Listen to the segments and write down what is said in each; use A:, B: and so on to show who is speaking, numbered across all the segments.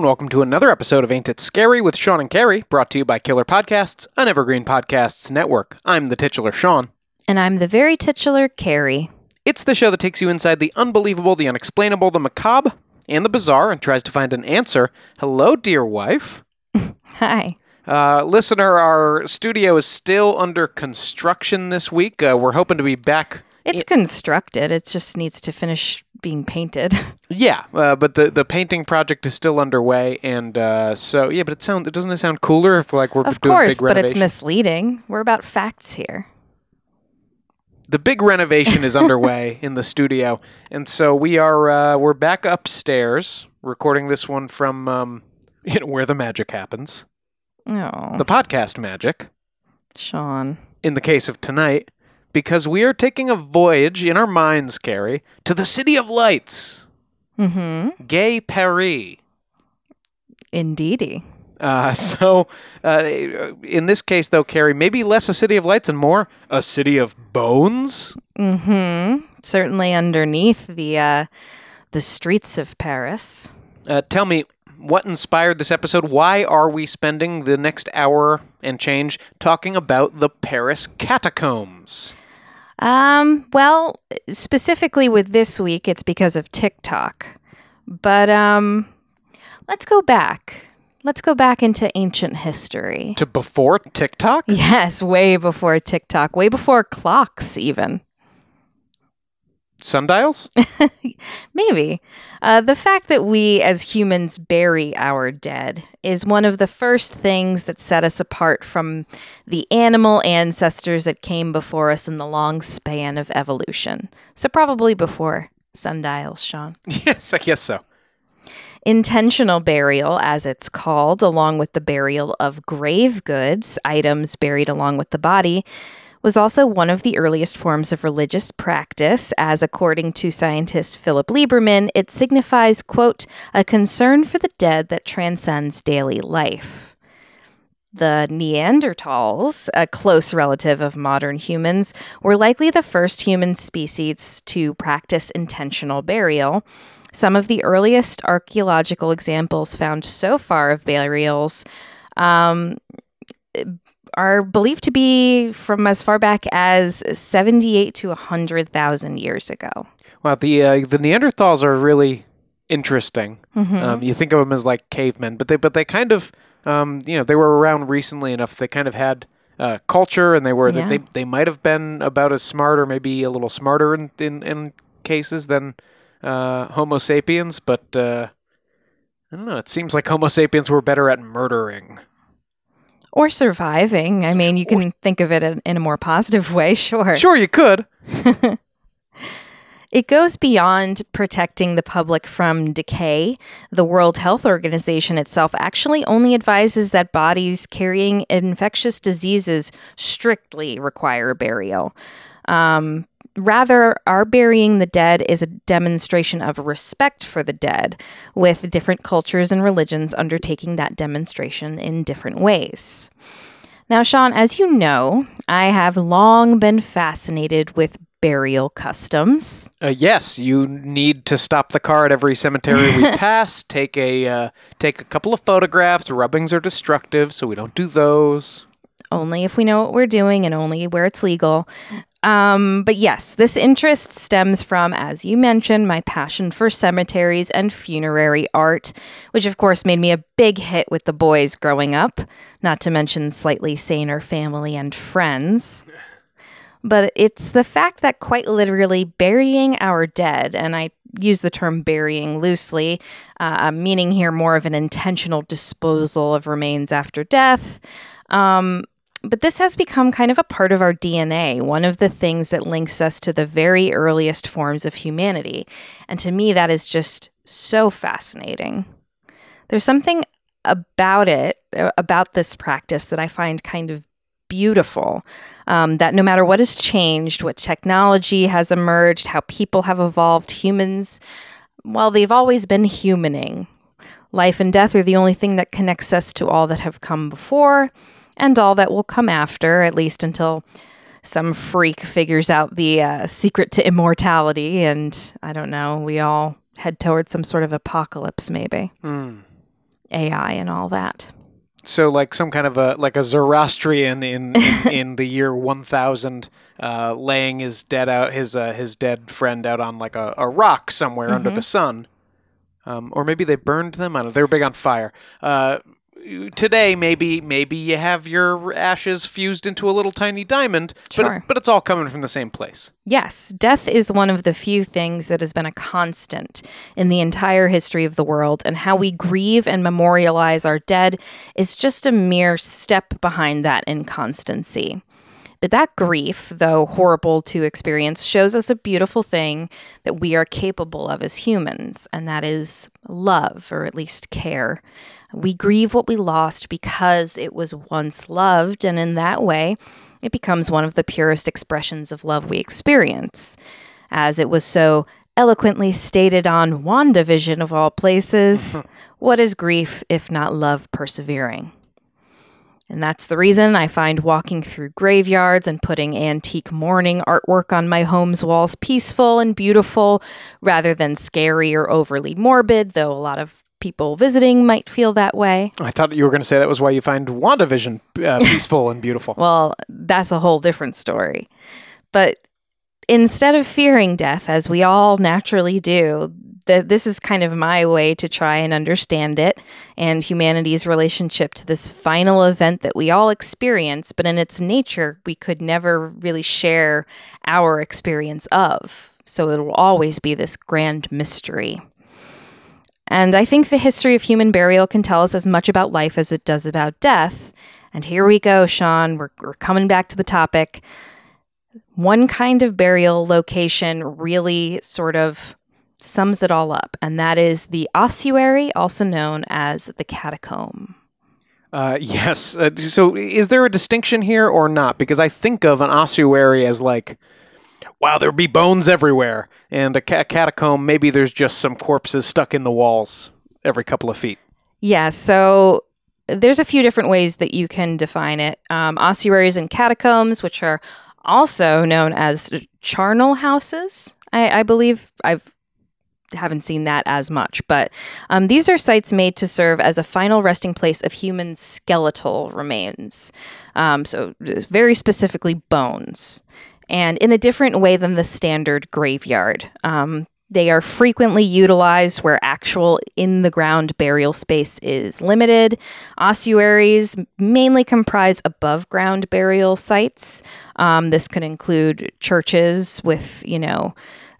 A: And welcome to another episode of Ain't It Scary with Sean and Carrie, brought to you by Killer Podcasts, an Evergreen Podcasts network. I'm the titular Sean.
B: And I'm the very titular Carrie.
A: It's the show that takes you inside the unbelievable, the unexplainable, the macabre, and the bizarre and tries to find an answer. Hello, dear wife.
B: Hi.
A: Uh, listener, our studio is still under construction this week. Uh, we're hoping to be back.
B: It's constructed. It just needs to finish being painted.
A: Yeah, uh, but the the painting project is still underway, and uh, so yeah. But it sounds doesn't it sound cooler if like we're
B: of
A: doing
B: course,
A: big
B: but it's misleading. We're about facts here.
A: the big renovation is underway in the studio, and so we are uh, we're back upstairs recording this one from um, you know where the magic happens,
B: Oh,
A: the podcast magic.
B: Sean.
A: In the case of tonight, because we are taking a voyage in our minds, Carrie, to the city of lights,
B: Mm-hmm.
A: Gay Paris.
B: Indeedy.
A: Uh, so, uh, in this case, though, Carrie, maybe less a city of lights and more a city of bones.
B: Mm-hmm. Certainly underneath the uh, the streets of Paris.
A: Uh, tell me, what inspired this episode? Why are we spending the next hour and change talking about the Paris catacombs?
B: Um, well, specifically with this week, it's because of TikTok. But um, let's go back. Let's go back into ancient history.
A: To before TikTok?
B: Yes, way before TikTok, way before clocks, even.
A: Sundials?
B: Maybe. Uh, the fact that we as humans bury our dead is one of the first things that set us apart from the animal ancestors that came before us in the long span of evolution. So, probably before sundials, Sean.
A: yes, I guess so.
B: Intentional burial, as it's called, along with the burial of grave goods, items buried along with the body, was also one of the earliest forms of religious practice, as according to scientist Philip Lieberman, it signifies, quote, a concern for the dead that transcends daily life. The Neanderthals, a close relative of modern humans, were likely the first human species to practice intentional burial. Some of the earliest archaeological examples found so far of burials um, are believed to be from as far back as 78 to 100,000 years ago.
A: Wow, the uh, the Neanderthals are really interesting.
B: Mm-hmm.
A: Um, you think of them as like cavemen, but they but they kind of um, you know they were around recently enough. They kind of had uh, culture, and they were
B: Yeah.
A: they they might have been about as smart, or maybe a little smarter in in, in cases than uh, Homo sapiens. But uh, I don't know. It seems like Homo sapiens were better at murdering.
B: Or surviving. I mean, you can think of it in, in a more positive way, sure.
A: Sure, you could.
B: It goes beyond protecting the public from decay. The World Health Organization itself actually only advises that bodies carrying infectious diseases strictly require burial. Um, rather, our burying the dead is a demonstration of respect for the dead, with different cultures and religions undertaking that demonstration in different ways. Now, Sean, as you know, I have long been fascinated with burial customs.
A: Uh, yes, you need to stop the car at every cemetery we pass. Take a uh, take a couple of photographs. Rubbings are destructive, so we don't do those.
B: only if we know what we're doing and only where it's legal. Um, but yes, this interest stems from, as you mentioned, my passion for cemeteries and funerary art, which of course made me a big hit with the boys growing up, not to mention slightly saner family and friends. But it's the fact that quite literally burying our dead, and I use the term burying loosely, uh, meaning here more of an intentional disposal of remains after death. Um, but this has become kind of a part of our DNA, one of the things that links us to the very earliest forms of humanity. And to me, that is just so fascinating. There's something about it, uh, about this practice, that I find kind of beautiful. Um, that no matter what has changed, what technology has emerged, how people have evolved, humans, well, they've always been humaning. Life and death are the only thing that connects us to all that have come before and all that will come after, at least until some freak figures out the uh, secret to immortality and I don't know, we all head towards some sort of apocalypse, maybe.
A: Hmm.
B: AI and all that.
A: So, like some kind of a like a Zoroastrian in in, in the year one thousand, uh, laying his dead out his uh, his dead friend out on like a, a rock somewhere under the sun, um, or maybe they burned them. I don't know. They were big on fire. Uh, today, maybe maybe you have your ashes fused into a little tiny diamond, but
B: Sure.
A: but it's all coming from the same place.
B: Yes, death is one of the few things that has been a constant in the entire history of the world, and how we grieve and memorialize our dead is just a mere step behind that inconstancy. But that grief, though horrible to experience, shows us a beautiful thing that we are capable of as humans, and that is love, or at least care. We grieve what we lost because it was once loved, and in that way, it becomes one of the purest expressions of love we experience. As it was so eloquently stated on WandaVision, of all places, mm-hmm. what is grief if not love persevering? And that's the reason I find walking through graveyards and putting antique mourning artwork on my home's walls peaceful and beautiful rather than scary or overly morbid, though a lot of people visiting might feel that way.
A: I thought you were going to say that was why you find WandaVision uh, peaceful and beautiful.
B: Well, that's a whole different story. But instead of fearing death, as we all naturally do, th- this is kind of my way to try and understand it and humanity's relationship to this final event that we all experience, but in its nature, we could never really share our experience of. So it will always be this grand mystery. And I think the history of human burial can tell us as much about life as it does about death. And here we go, Sean. We're, we're coming back to the topic. One kind of burial location really sort of sums it all up, and that is the ossuary, also known as the catacomb.
A: Uh, yes. Uh, so, is there a distinction here or not? Because I think of an ossuary as like, wow, there'd be bones everywhere, and a ca- catacomb, maybe there's just some corpses stuck in the walls every couple of feet.
B: Yeah, so there's a few different ways that you can define it. Um, ossuaries and catacombs, which are also known as charnel houses. I, I believe I've haven't seen that as much, but um, these are sites made to serve as a final resting place of human skeletal remains. Um, so very specifically bones, and in a different way than the standard graveyard. Um, they are frequently utilized where actual in the ground burial space is limited. Ossuaries mainly comprise above ground burial sites. Um, this could include churches with, you know,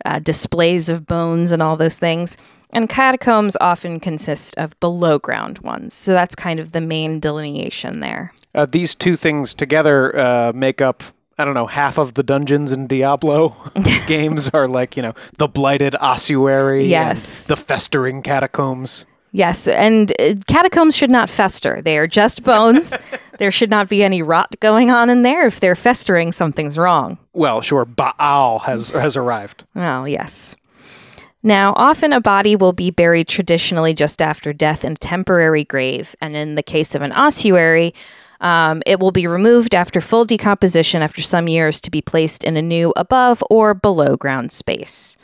B: uh, displays of bones and all those things. And catacombs often consist of below ground ones. So that's kind of the main delineation there.
A: Uh, these two things together uh, make up, I don't know, half of the dungeons in Diablo games are like, you know, the blighted ossuary,
B: Yes.
A: the festering catacombs.
B: Yes, and uh, catacombs should not fester. They are just bones. there should not be any rot going on in there. If they're festering, something's wrong.
A: Well, sure, Baal has has arrived.
B: Well, yes. Now, often a body will be buried traditionally just after death in a temporary grave, and in the case of an ossuary, um, it will be removed after full decomposition after some years to be placed in a new above or below ground space.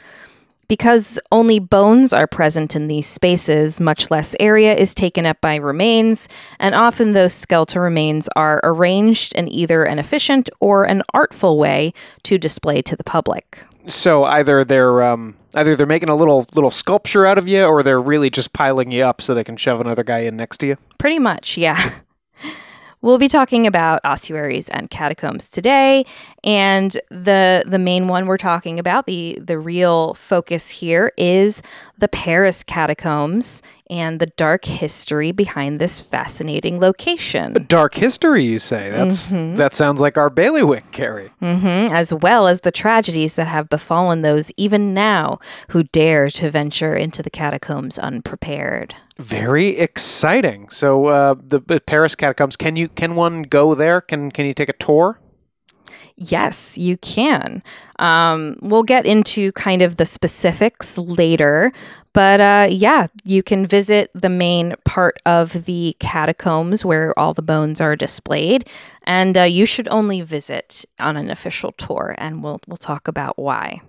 B: Because only bones are present in these spaces, much less area is taken up by remains, and often those skeletal remains are arranged in either an efficient or an artful way to display to the public.
A: So either they're um, either they're making a little little sculpture out of you, or they're really just piling you up so they can shove another guy in next to you.
B: Pretty much, yeah. We'll be talking about ossuaries and catacombs today, and the the main one we're talking about, the the real focus here is the Paris catacombs and the dark history behind this fascinating location,
A: Dark history, you say? That's that sounds like our bailiwick, Carrie.
B: hmm as well as the tragedies that have befallen those even now who dare to venture into the catacombs unprepared.
A: Very exciting. So uh, the, the Paris catacombs. Can you can one go there? Can can you take a tour?
B: Yes, you can. Um, we'll get into kind of the specifics later, but uh, yeah, you can visit the main part of the catacombs where all the bones are displayed, and uh, you should only visit on an official tour, and we'll we'll talk about why.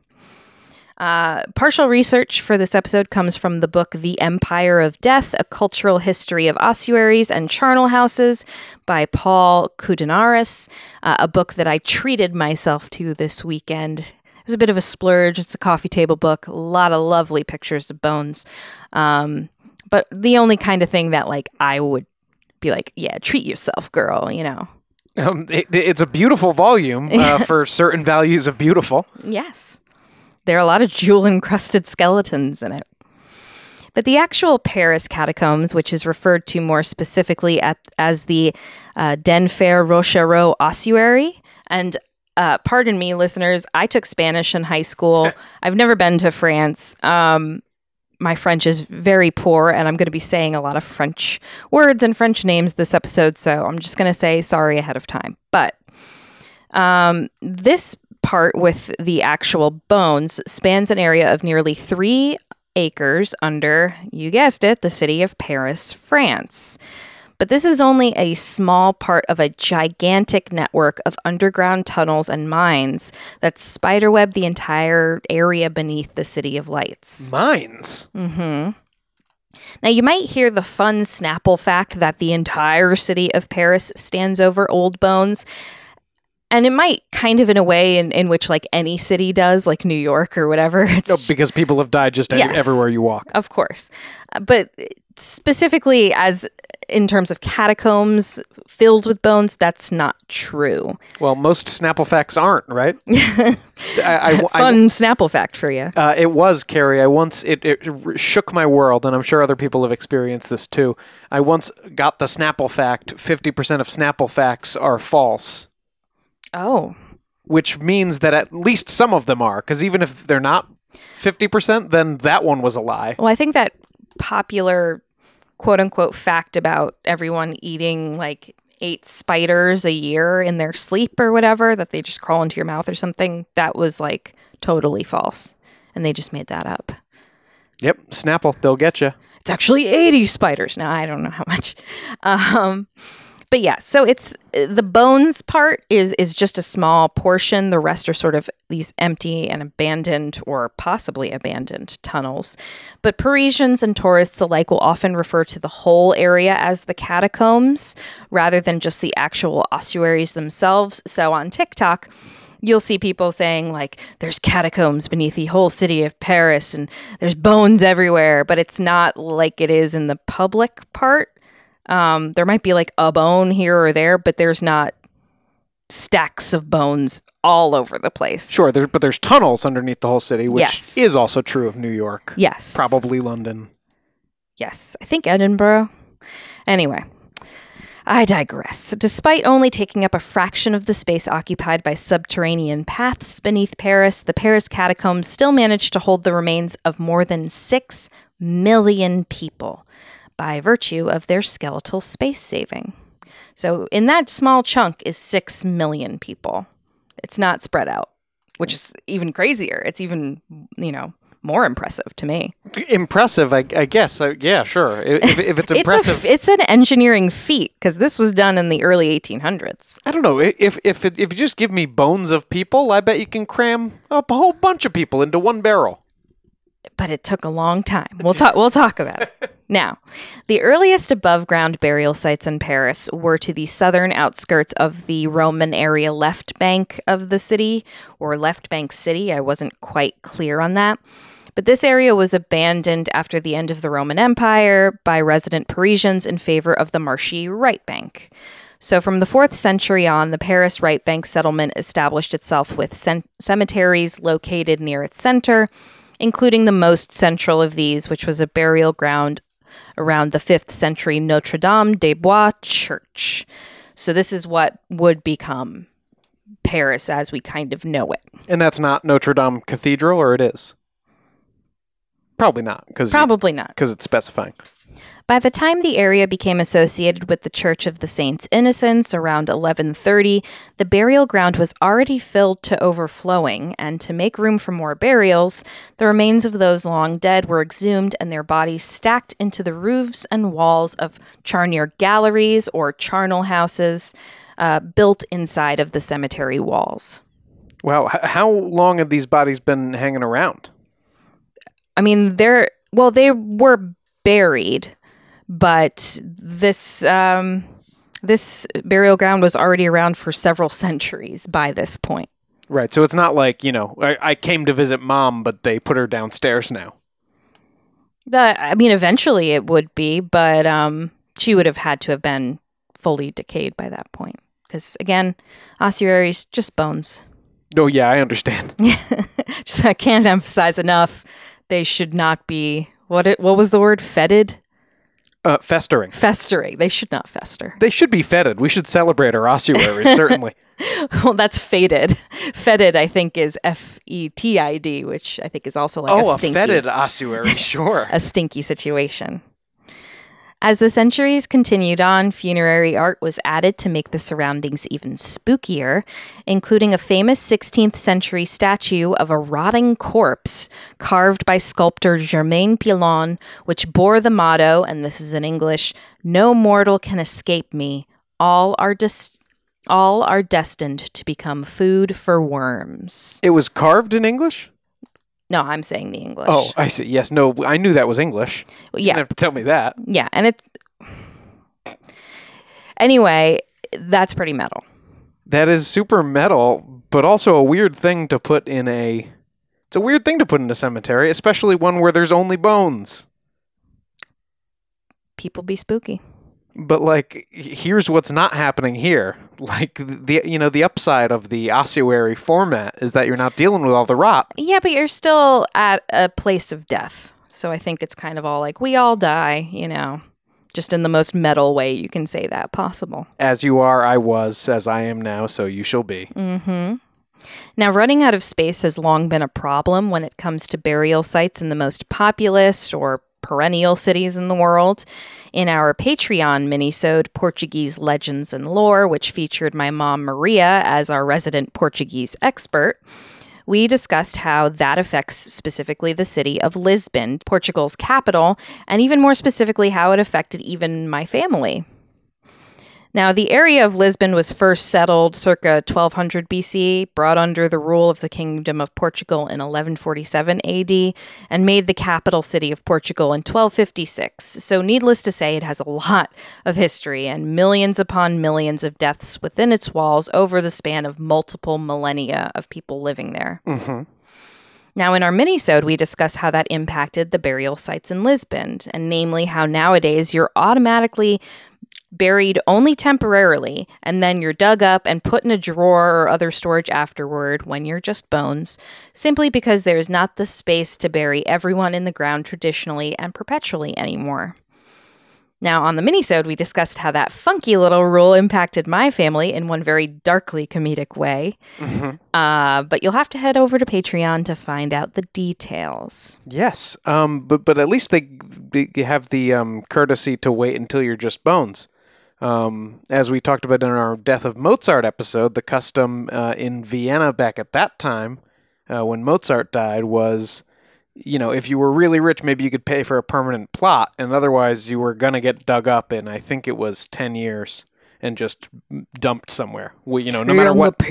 B: Uh, partial research for this episode comes from the book The Empire of Death A Cultural History of Ossuaries and Charnel Houses by Paul Koudounaris, uh, a book that I treated myself to this weekend. It was a bit of a splurge. It's a coffee table book, a lot of lovely pictures of bones. Um, but the only kind of thing that like I would be like, yeah, treat yourself, girl, you know.
A: Um, it, it's a beautiful volume uh, for certain values of beautiful.
B: Yes. There are a lot of jewel encrusted skeletons in it. But the actual Paris catacombs, which is referred to more specifically at, as the uh, Denfert Rochereau ossuary, and uh, pardon me, listeners, I took Spanish in high school. I've never been to France. Um, my French is very poor, and I'm going to be saying a lot of French words and French names this episode, so I'm just going to say sorry ahead of time. But um, this part with the actual bones spans an area of nearly three acres under, you guessed it, the city of Paris, France. But this is only a small part of a gigantic network of underground tunnels and mines that spiderweb the entire area beneath the City of Lights.
A: Mines?
B: Mm-hmm. Now, you might hear the fun Snapple fact that the entire city of Paris stands over old bones and it might kind of in a way in, in which like any city does like new york or whatever it's,
A: No, because people have died just
B: Yes.
A: everywhere you walk.
B: of course Uh, but specifically as in terms of catacombs filled with bones that's not true
A: Well, most Snapple facts aren't, right? I, I, I-
B: fun snapple fact for you
A: Uh, it was Carrie. I once it, it shook my world, and I'm sure other people have experienced this too. I once got the Snapple fact: fifty percent of Snapple facts are false,
B: oh
A: which means that at least some of them are. Because even if they're not fifty percent, then that one was a lie.
B: well i think that popular quote unquote fact about everyone eating like eight spiders a year in their sleep or whatever that they just crawl into your mouth or something that was like totally false and they just made that up
A: Yep, Snapple, they'll get you.
B: it's actually 80 spiders now i don't know how much um but yeah so it's uh, the bones part is is just a small portion. The rest are sort of these empty and abandoned or possibly abandoned tunnels. But parisians and tourists alike will often refer to the whole area as the catacombs rather than just the actual ossuaries themselves. So on tiktok you'll see people saying like there's catacombs beneath the whole city of Paris and there's bones everywhere, but it's not like it is in the public part. Um, there might be like a bone here or there, but there's not stacks of bones all over the place.
A: Sure, there, but there's tunnels underneath the whole city, which
B: Yes.
A: is also true of New York.
B: Yes.
A: Probably London.
B: Yes, I think Edinburgh. Anyway, I digress. Despite only taking up a fraction of the space occupied by subterranean paths beneath Paris, the Paris catacombs still managed to hold the remains of more than 6 million people by virtue of their skeletal space saving. So, in that small chunk is 6 million people. It's not spread out, which is even crazier. It's even, you know, more impressive to me.
A: Impressive, I, I guess. Uh, yeah, sure. If, if it's impressive,
B: It's, a, it's an engineering feat because this was done in the early 1800s.
A: I don't know. If if it, if you just give me bones of people, I bet you can cram a whole bunch of people into one barrel.
B: But it took a long time. We'll talk. We'll talk about it now. The earliest above-ground burial sites in Paris were to the southern outskirts of the Roman area left bank of the city, or left bank city. I wasn't quite clear on that. But this area was abandoned after the end of the Roman Empire by resident Parisians in favor of the marshy right bank. So, from the 4th century on, the Paris right bank settlement established itself with cemeteries located near its center, including the most central of these, which was a burial ground around the 5th century Notre Dame des Bois church. So, this is what would become Paris as we kind of know it.
A: And that's not Notre Dame Cathedral, or it is? Probably not, because
B: Probably not.
A: because it's specifying.
B: By the time the area became associated with the Church of the Saints Innocents around 1130, the burial ground was already filled to overflowing, and to make room for more burials, the remains of those long dead were exhumed and their bodies stacked into the roofs and walls of charnier galleries or charnel houses uh, built inside of the cemetery walls.
A: Wow, how long have these bodies been hanging around?
B: I mean, they're well, they were buried, but this um, this burial ground was already around for several centuries by this point.
A: Right. So it's not like, you know, I, I came to visit mom, but they put her downstairs now.
B: The, I mean, eventually it would be, but um, she would have had to have been fully decayed by that point. Because again, ossuaries just bones.
A: Oh, yeah, I understand.
B: just, I can't emphasize enough. They should not be what it. What was the word? Fetid,
A: Uh, festering.
B: festering. They should not fester.
A: They should be fetid. We should celebrate our ossuaries, certainly.
B: well, that's faded. Fetid, I think, is F E T I D, which I think is also like
A: oh,
B: a
A: a
B: stinky,
A: fetid ossuary, sure.
B: a stinky situation. As the centuries continued on, funerary art was added to make the surroundings even spookier, including a famous 16th century statue of a rotting corpse carved by sculptor Germain Pilon, which bore the motto, and this is in English, No mortal can escape me. All are all are destined to become food for worms.
A: It was carved in English?
B: No, I'm saying the English.
A: Oh, I see. Yes, no, I knew that was English. You
B: yeah.
A: didn't have to tell me that.
B: Yeah, and it's anyway, that's pretty metal.
A: That is super metal, but also a weird thing to put in a. It's a weird thing to put in a cemetery, especially one where there's only bones.
B: People be spooky.
A: But like, here's what's not happening here. Like the you know the upside of the ossuary format is that you're not dealing with all the rot.
B: Yeah, but you're still at a place of death. So I think it's kind of all like we all die, you know, just in the most metal way you can say that possible.
A: As you are, I was, as I am now, so you shall be.
B: mm-hmm Now, running out of space has long been a problem when it comes to burial sites in the most populous or perennial cities in the world. In our Patreon minisode, Portuguese Legends and Lore, which featured my mom Maria as our resident Portuguese expert, we discussed how that affects specifically the city of Lisbon, Portugal's capital, and even more specifically how it affected even my family. Now, the area of Lisbon was first settled circa 1200 BC, brought under the rule of the Kingdom of Portugal in 1147 AD, and made the capital city of Portugal in 1256. So, needless to say, it has a lot of history and millions upon millions of deaths within its walls over the span of multiple millennia of people living there.
A: hmm
B: Now, in our minisode, we discuss how that impacted the burial sites in Lisbon, and namely how nowadays you're automatically buried only temporarily, and then you're dug up and put in a drawer or other storage afterward when you're just bones, simply because there is not the space to bury everyone in the ground traditionally and perpetually anymore. Now, on the minisode, we discussed how that funky little rule impacted my family in one very darkly comedic way.
A: hmm
B: Uh, but you'll have to head over to Patreon to find out the details.
A: Yes, um, but but at least they, they have the um, courtesy to wait until you're just bones. Um, as we talked about in our Death of Mozart episode, the custom uh, in Vienna back at that time, uh, when Mozart died, was, you know, if you were really rich, maybe you could pay for a permanent plot, and otherwise you were gonna get dug up in, I think it was ten years, and just dumped somewhere. Well, you know, no matter what,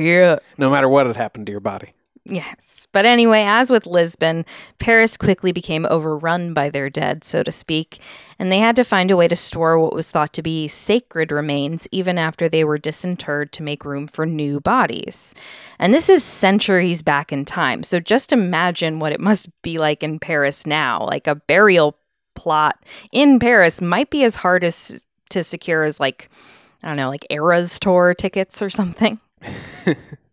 A: no matter what had happened to your body.
B: Yes. But anyway, as with Lisbon, Paris quickly became overrun by their dead, so to speak, and they had to find a way to store what was thought to be sacred remains even after they were disinterred to make room for new bodies. And this is centuries back in time, so just imagine what it must be like in Paris now. Like a burial plot in Paris might be as hard as to secure as like I don't know, like Eras tour tickets or something.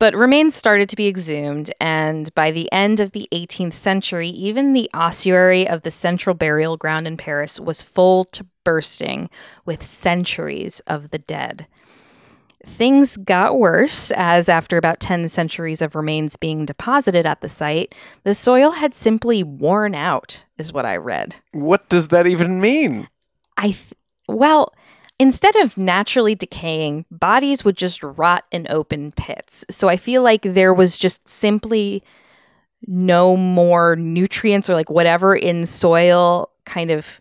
B: But remains started to be exhumed, and by the end of the 18th century, even the ossuary of the central burial ground in Paris was full to bursting with centuries of the dead. Things got worse as, after about 10 centuries of remains being deposited at the site, the soil had simply worn out, is what I read.
A: What does that even mean?
B: I, th- well, instead of naturally decaying, bodies would just rot in open pits. So I feel like there was just simply no more nutrients or like whatever in soil kind of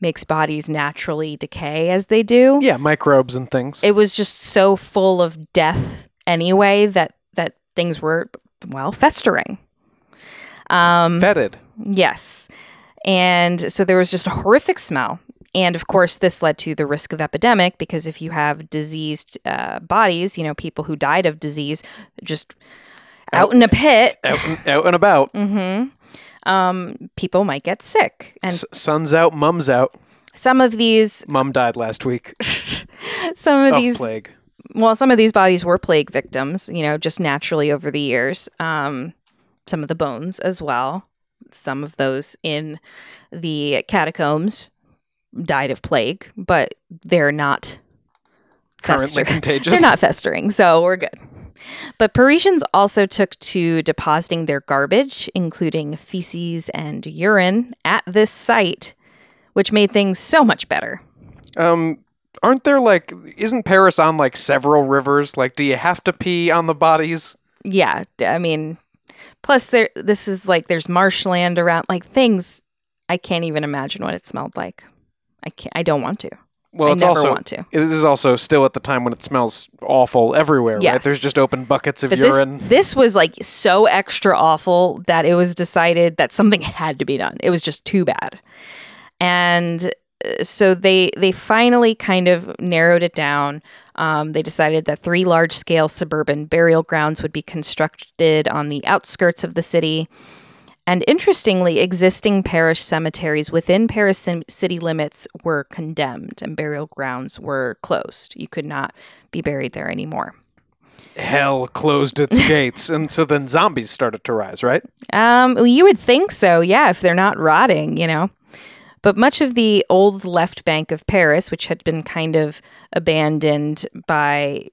B: makes bodies naturally decay as they do.
A: Yeah, microbes and things.
B: It was just so full of death anyway that that things were well festering. Um,
A: Fetid.
B: Yes. And so there was just a horrific smell. And of course, this led to the risk of epidemic because if you have diseased uh, bodies, you know, people who died of disease just out in a pit,
A: Out and, out and about.
B: hmm um, people might get sick. And
A: S- sun's out, mum's out.
B: some of these,
A: Mum died last week
B: some of
A: of
B: these,
A: plague.
B: well, some of these bodies were plague victims, you know, just naturally over the years. Um, some of the bones as well. Some of those in the catacombs died of plague, but they're not
A: Currently
B: fester-
A: contagious.
B: They're not festering, so we're good. But Parisians also took to depositing their garbage, including feces and urine, at this site, which made things so much better.
A: Um, aren't there like? Isn't Paris on like several rivers? Like, do you have to pee on the bodies?
B: Yeah, I mean, plus there, this is like there's marshland around, like things. I can't even imagine what it smelled like. I can't. I don't want to.
A: Well,
B: I
A: it's
B: never
A: also
B: want to.
A: this is also still at the time when it smells awful everywhere. Right? There's just open buckets of
B: But
A: urine.
B: this this was like so extra awful that it was decided that something had to be done. It was just too bad. And uh, so they they finally kind of narrowed it down. Um, they decided that three large scale suburban burial grounds would be constructed on the outskirts of the city. And interestingly, existing parish cemeteries within Paris city limits were condemned and burial grounds were closed. You could not be buried there anymore.
A: Hell closed its gates, and so then zombies started to rise. Right?
B: Um, well, you would think so, yeah, if they're not rotting, you know. But much of the old left bank of Paris, which had been kind of abandoned by,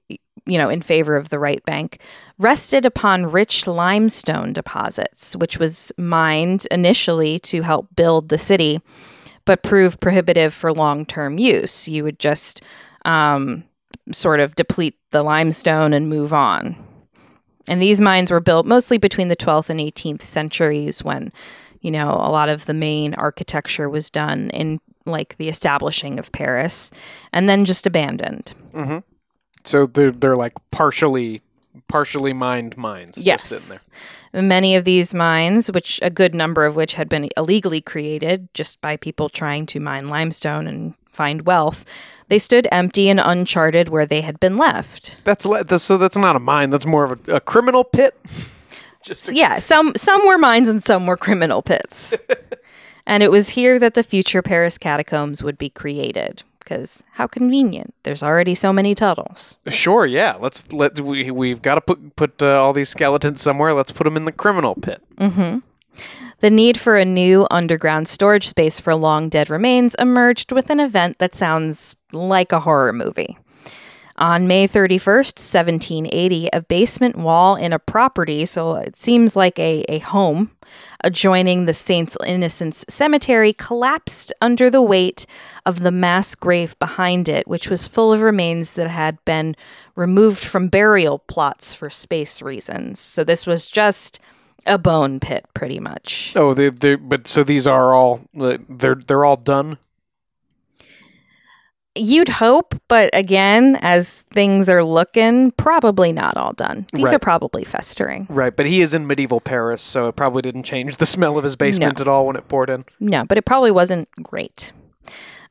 B: you know, in favor of the right bank, rested upon rich limestone deposits, which was mined initially to help build the city, but proved prohibitive for long term use. You would just um, sort of deplete the limestone and move on. And these mines were built mostly between the 12th and 18th centuries when, you know, a lot of the main architecture was done in like the establishing of Paris and then just abandoned.
A: Mm-hmm. So they're they're like partially partially mined mines.
B: Yes.
A: Just sitting there.
B: Many of these mines, which a good number of which had been illegally created just by people trying to mine limestone and find wealth, they stood empty and uncharted where they had been left.
A: That's, le- that's so that's not a mine. That's more of a, a criminal pit. Just a-
B: yeah, some some were mines and some were criminal pits. and it was here that the future Paris catacombs would be created. Because how convenient! There's already so many tunnels.
A: Sure, yeah. Let's let we we've got to put put uh, all these skeletons somewhere. Let's put them in the criminal pit.
B: hmm The need for a new underground storage space for long dead remains emerged with an event that sounds like a horror movie. On May 31st, 1780, a basement wall in a property, so it seems like a, a home, adjoining the Saints Innocents Cemetery, collapsed under the weight of the mass grave behind it, which was full of remains that had been removed from burial plots for space reasons. So this was just a bone pit, pretty much.
A: Oh, they they but so these are all uh, they're they're all done.
B: You'd hope, but again, as things are looking, probably not all done. These
A: Right.
B: are probably festering.
A: Right, but he is in medieval Paris, so it probably didn't change the smell of his basement at all when it poured in.
B: No, but it probably wasn't great.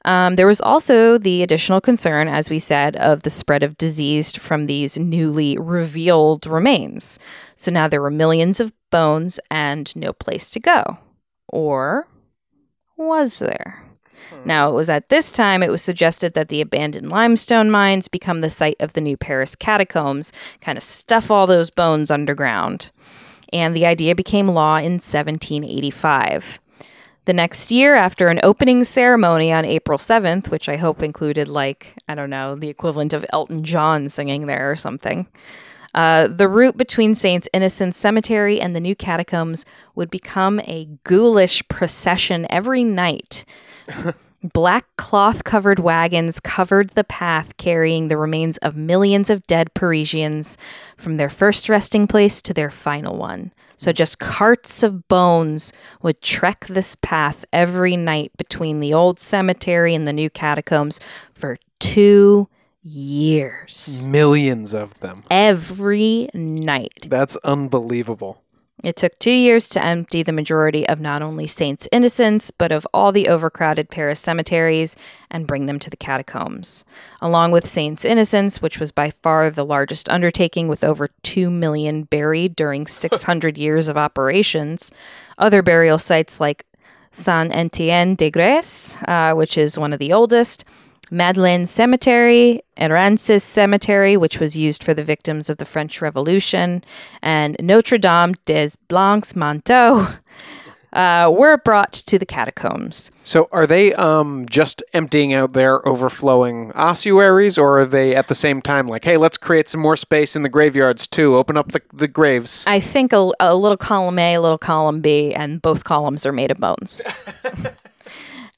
B: Um, there was also the additional concern, as we said, of the spread of disease from these newly revealed remains. So now there were millions of bones and no place to go. Or was there? Now, it was at this time it was suggested that the abandoned limestone mines become the site of the new Paris catacombs, kind of stuff all those bones underground. And the idea became law in 1785. The next year, after an opening ceremony on April 7th, which I hope included, like, I don't know, the equivalent of Elton John singing there or something, uh, the route between Saints Innocents Cemetery and the new catacombs would become a ghoulish procession every night. Black cloth covered wagons covered the path carrying the remains of millions of dead Parisians from their first resting place to their final one. So just carts of bones would trek this path every night between the old cemetery and the new catacombs for two years.
A: Millions of them.
B: Every night.
A: That's unbelievable.
B: It took two years to empty the majority of not only Saints Innocents, but of all the overcrowded Paris cemeteries and bring them to the catacombs. Along with Saints Innocents, which was by far the largest undertaking with over 2 million buried during 600 years of operations, other burial sites like Saint Etienne des Grès, uh, which is one of the oldest, Madeleine Cemetery, Errancis Cemetery, which was used for the victims of the French Revolution, and Notre Dame des Blancs Manteaux uh, were brought to the catacombs.
A: So are they um, just emptying out their overflowing ossuaries, or are they at the same time like, hey, let's create some more space in the graveyards too, open up the, the graves?
B: I think a, a little column A, a little column B, and both columns are made of bones.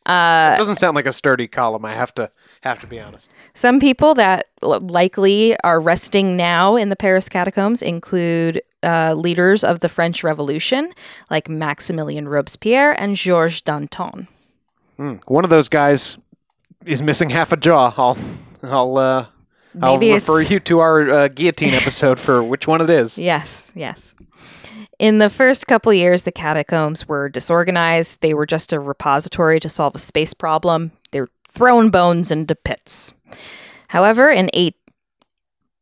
A: it doesn't sound like a sturdy column. I have to have to be honest.
B: Some people that l- likely are resting now in the Paris catacombs include uh, leaders of the French Revolution, like Maximilien Robespierre and Georges Danton.
A: Hmm. One of those guys is missing half a jaw. I'll I'll uh, I'll
B: Maybe
A: refer
B: it's-
A: you to our uh, guillotine episode for which one it is.
B: Yes, yes. In the first couple years, the catacombs were disorganized. They were just a repository to solve a space problem. They were throwing bones into pits. However, in eight,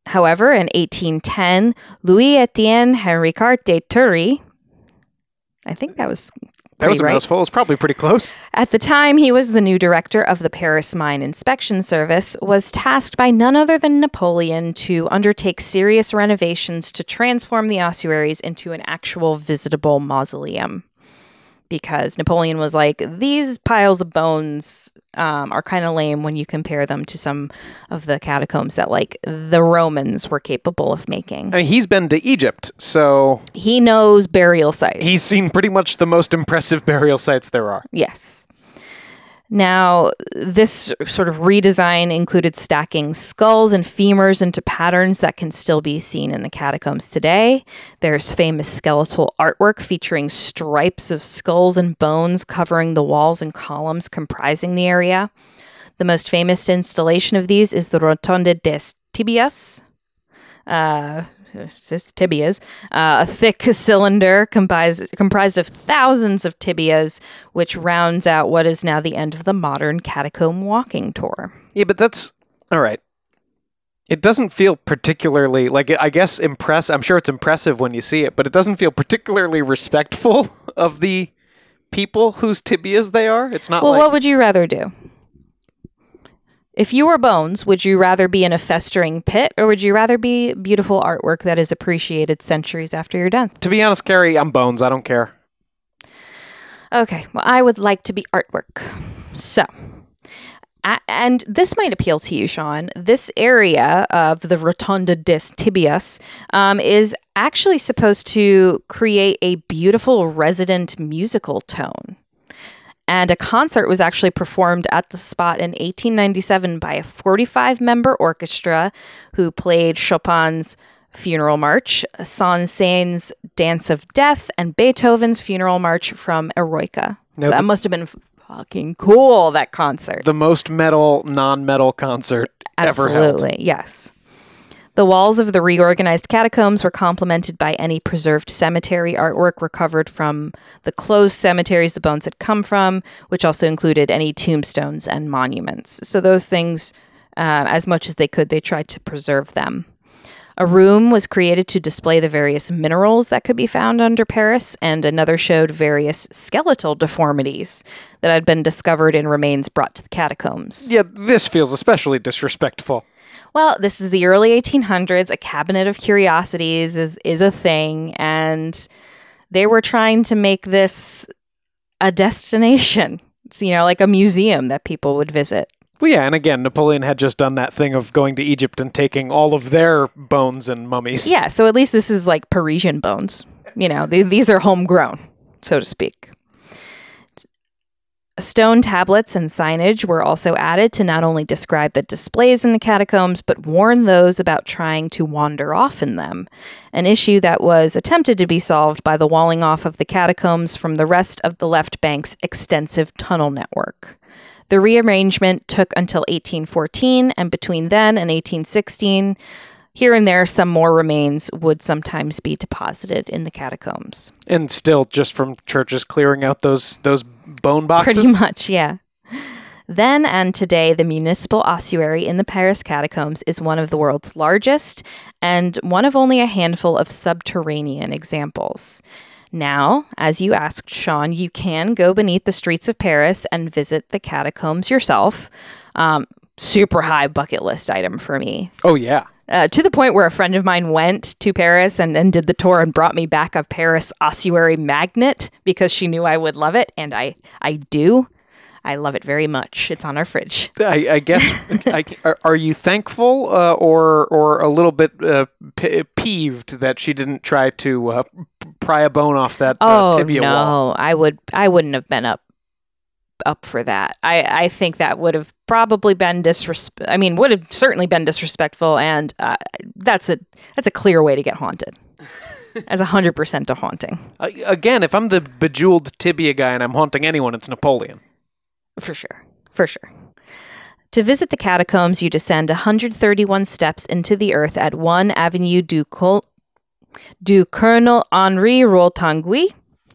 B: however, in 1810, Louis Etienne Henricart de Thury, I think that was
A: That was a
B: right.
A: mouthful. It was probably pretty close.
B: At the time, he was the new director of the Paris Mine Inspection Service, was tasked by none other than Napoleon to undertake serious renovations to transform the ossuaries into an actual visitable mausoleum. Because Napoleon was like, these piles of bones um, are kind of lame when you compare them to some of the catacombs that, like, the Romans were capable of making.
A: I mean, he's been to Egypt, so
B: He knows burial sites.
A: he's seen pretty much the most impressive burial sites there are.
B: Yes. Now, this sort of redesign included stacking skulls and femurs into patterns that can still be seen in the catacombs today. There's famous skeletal artwork featuring stripes of skulls and bones covering the walls and columns comprising the area. The most famous installation of these is the Rotonda des Tibias. Uh, just tibias, uh, a thick cylinder comprised comprised of thousands of tibias, which rounds out what is now the end of the modern catacomb walking tour.
A: Yeah, but that's all right. It doesn't feel particularly like I guess impress. I'm sure it's impressive when you see it, but it doesn't feel particularly respectful of the people whose tibias they are. It's not
B: Well,
A: like
B: what would you rather do? If you were bones, would you rather be in a festering pit or would you rather be beautiful artwork that is appreciated centuries after your death?
A: to be honest, Carrie, I'm bones. I don't care.
B: Okay, well, I would like to be artwork. So, a- and this might appeal to you, Sean. This area of the Rotunda des Tibias um, is actually supposed to create a beautiful resident musical tone. And a concert was actually performed at the spot in 1897 by a 45 member orchestra who played Chopin's Funeral March, Saint-Saëns Dance of Death, and Beethoven's Funeral March from Eroica.
A: Now
B: so that must have been fucking cool, that concert.
A: The most metal, non-metal concert ever held.
B: Absolutely, yes. The walls of the reorganized catacombs were complemented by any preserved cemetery artwork recovered from the closed cemeteries the bones had come from, which also included any tombstones and monuments. So, those things, uh, as much as they could, they tried to preserve them. A room was created to display the various minerals that could be found under Paris, and another showed various skeletal deformities that had been discovered in remains brought to the catacombs.
A: Yeah, this feels especially disrespectful.
B: Well, this is the early 1800s. A cabinet of curiosities is is a thing, and they were trying to make this a destination. So, you know, like a museum that people would visit.
A: Well, yeah, and again, Napoleon had just done that thing of going to Egypt and taking all of their bones and mummies.
B: Yeah, so at least this is like Parisian bones. You know, th- these are homegrown, so to speak. Stone tablets and signage were also added to not only describe the displays in the catacombs, but warn those about trying to wander off in them, an issue that was attempted to be solved by the walling off of the catacombs from the rest of the left bank's extensive tunnel network. The rearrangement took until 1814, and between then and 1816, Here and there, some more remains would sometimes be deposited in the catacombs.
A: And still, just from churches clearing out those those bone boxes.
B: Pretty much, yeah. Then and today, the municipal ossuary in the Paris catacombs is one of the world's largest and one of only a handful of subterranean examples. Now, as you asked, Sean, you can go beneath the streets of Paris and visit the catacombs yourself. Um, super high bucket list item for me.
A: Oh yeah.
B: Uh, to the point where a friend of mine went to Paris and, and did the tour and brought me back a Paris ossuary magnet because she knew I would love it, and I I do. I love it very much. It's on our fridge.
A: I, I guess. I, are, are you thankful uh, or or a little bit uh, p- peeved that she didn't try to uh, pry a bone off that uh,
B: oh
A: tibia
B: no,
A: wall?
B: I would I wouldn't have been up up for that. I I think that would have probably been disrespect. I mean, would have certainly been disrespectful, and uh, that's a that's a clear way to get haunted. As a hundred percent a haunting
A: Uh, again, if I'm the bejeweled tibia guy and I'm haunting anyone, it's Napoleon.
B: for sure, for sure. To visit the catacombs, you descend 131 steps into the earth at 1 Avenue du, Col- du Colonel Henri Rol-Tanguy.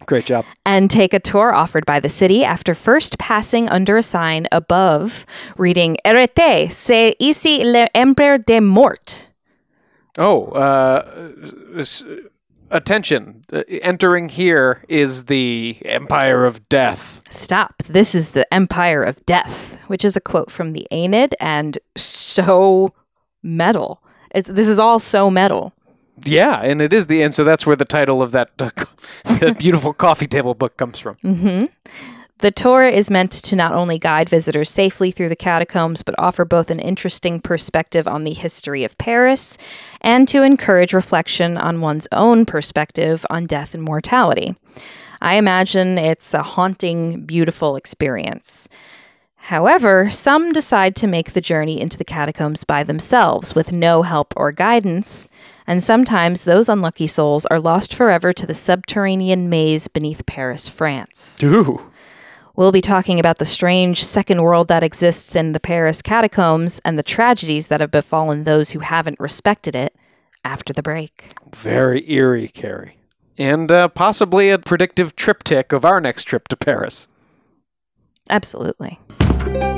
A: Great job.
B: and take a tour offered by the city after first passing under a sign above reading Arrêtez, c'est ici l'Empereur des Morts.
A: Oh, uh, attention! Uh, entering here is the Empire of Death.
B: Stop. This is the Empire of Death, which is a quote from the Aeneid and so metal. It, this is all so metal.
A: Yeah, and it is the and so that's where the title of that, uh, that beautiful coffee table book comes from.
B: Mm-hmm. The tour is meant to not only guide visitors safely through the catacombs, but offer both an interesting perspective on the history of Paris and to encourage reflection on one's own perspective on death and mortality. I imagine it's a haunting, beautiful experience. However, some decide to make the journey into the catacombs by themselves with no help or guidance, and sometimes those unlucky souls are lost forever to the subterranean maze beneath Paris, France.
A: Ooh.
B: We'll be talking about the strange second world that exists in the Paris catacombs and the tragedies that have befallen those who haven't respected it after the break.
A: Very eerie, Carrie. And uh, possibly a predictive triptych of our next trip to Paris.
B: Absolutely. Thank you.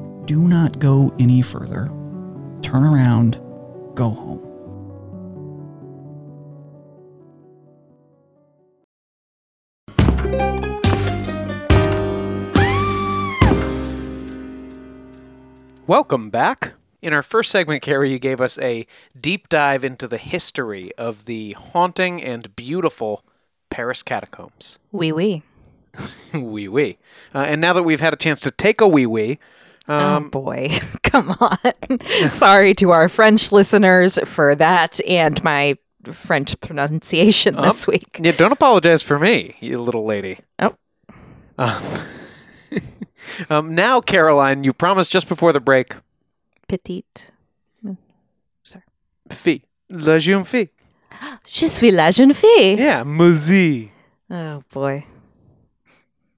C: Do not go any further. Turn around, go home.
A: Welcome back. In our first segment, Carrie, you gave us a deep dive into the history of the haunting and beautiful Paris catacombs.
B: Wee wee.
A: wee wee. Uh, and now that we've had a chance to take a wee wee,
B: oh
A: um,
B: boy. Come on. Sorry to our French listeners for that and my French pronunciation
A: Oh.
B: this week.
A: yeah, don't apologize for me, you little lady.
B: Oh.
A: Um, um, now, Caroline, you promised just before the break,
B: Petite. Sorry.
A: Fille, la jeune fille.
B: Je suis la jeune fille.
A: Yeah, Muzi.
B: Oh boy.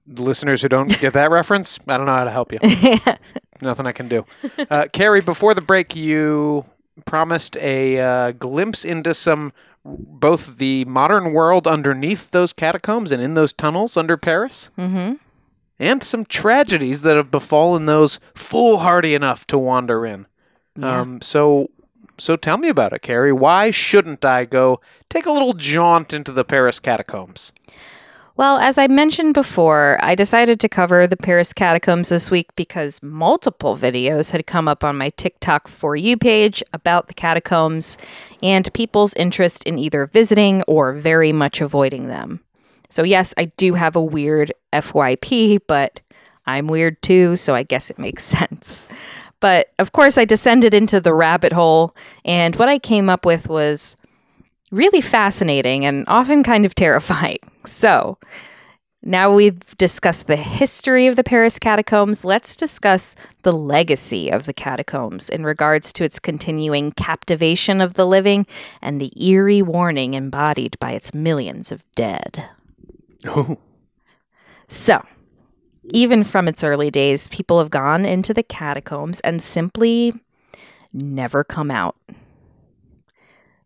A: The listeners who don't get that reference, I don't know how to help you. Nothing I can do. Uh, Carrie, before the break, you promised a uh, glimpse into some both the modern world underneath those catacombs and in those tunnels under Paris,
B: mm-hmm.
A: and some tragedies that have befallen those foolhardy enough to wander in.
B: Yeah.
A: Um, so, so tell me about it, Carrie. Why shouldn't I go take a little jaunt into the Paris catacombs?
B: Well, as I mentioned before, I decided to cover the Paris catacombs this week because multiple videos had come up on my TikTok For You page about the catacombs and people's interest in either visiting or very much avoiding them. So, yes, I do have a weird FYP, but I'm weird too, so I guess it makes sense. But of course, I descended into the rabbit hole, and what I came up with was really fascinating and often kind of terrifying. So, now we've discussed the history of the Paris catacombs, let's discuss the legacy of the catacombs in regards to its continuing captivation of the living and the eerie warning embodied by its millions of dead.
A: Oh,
B: So, even from its early days, people have gone into the catacombs and simply never come out.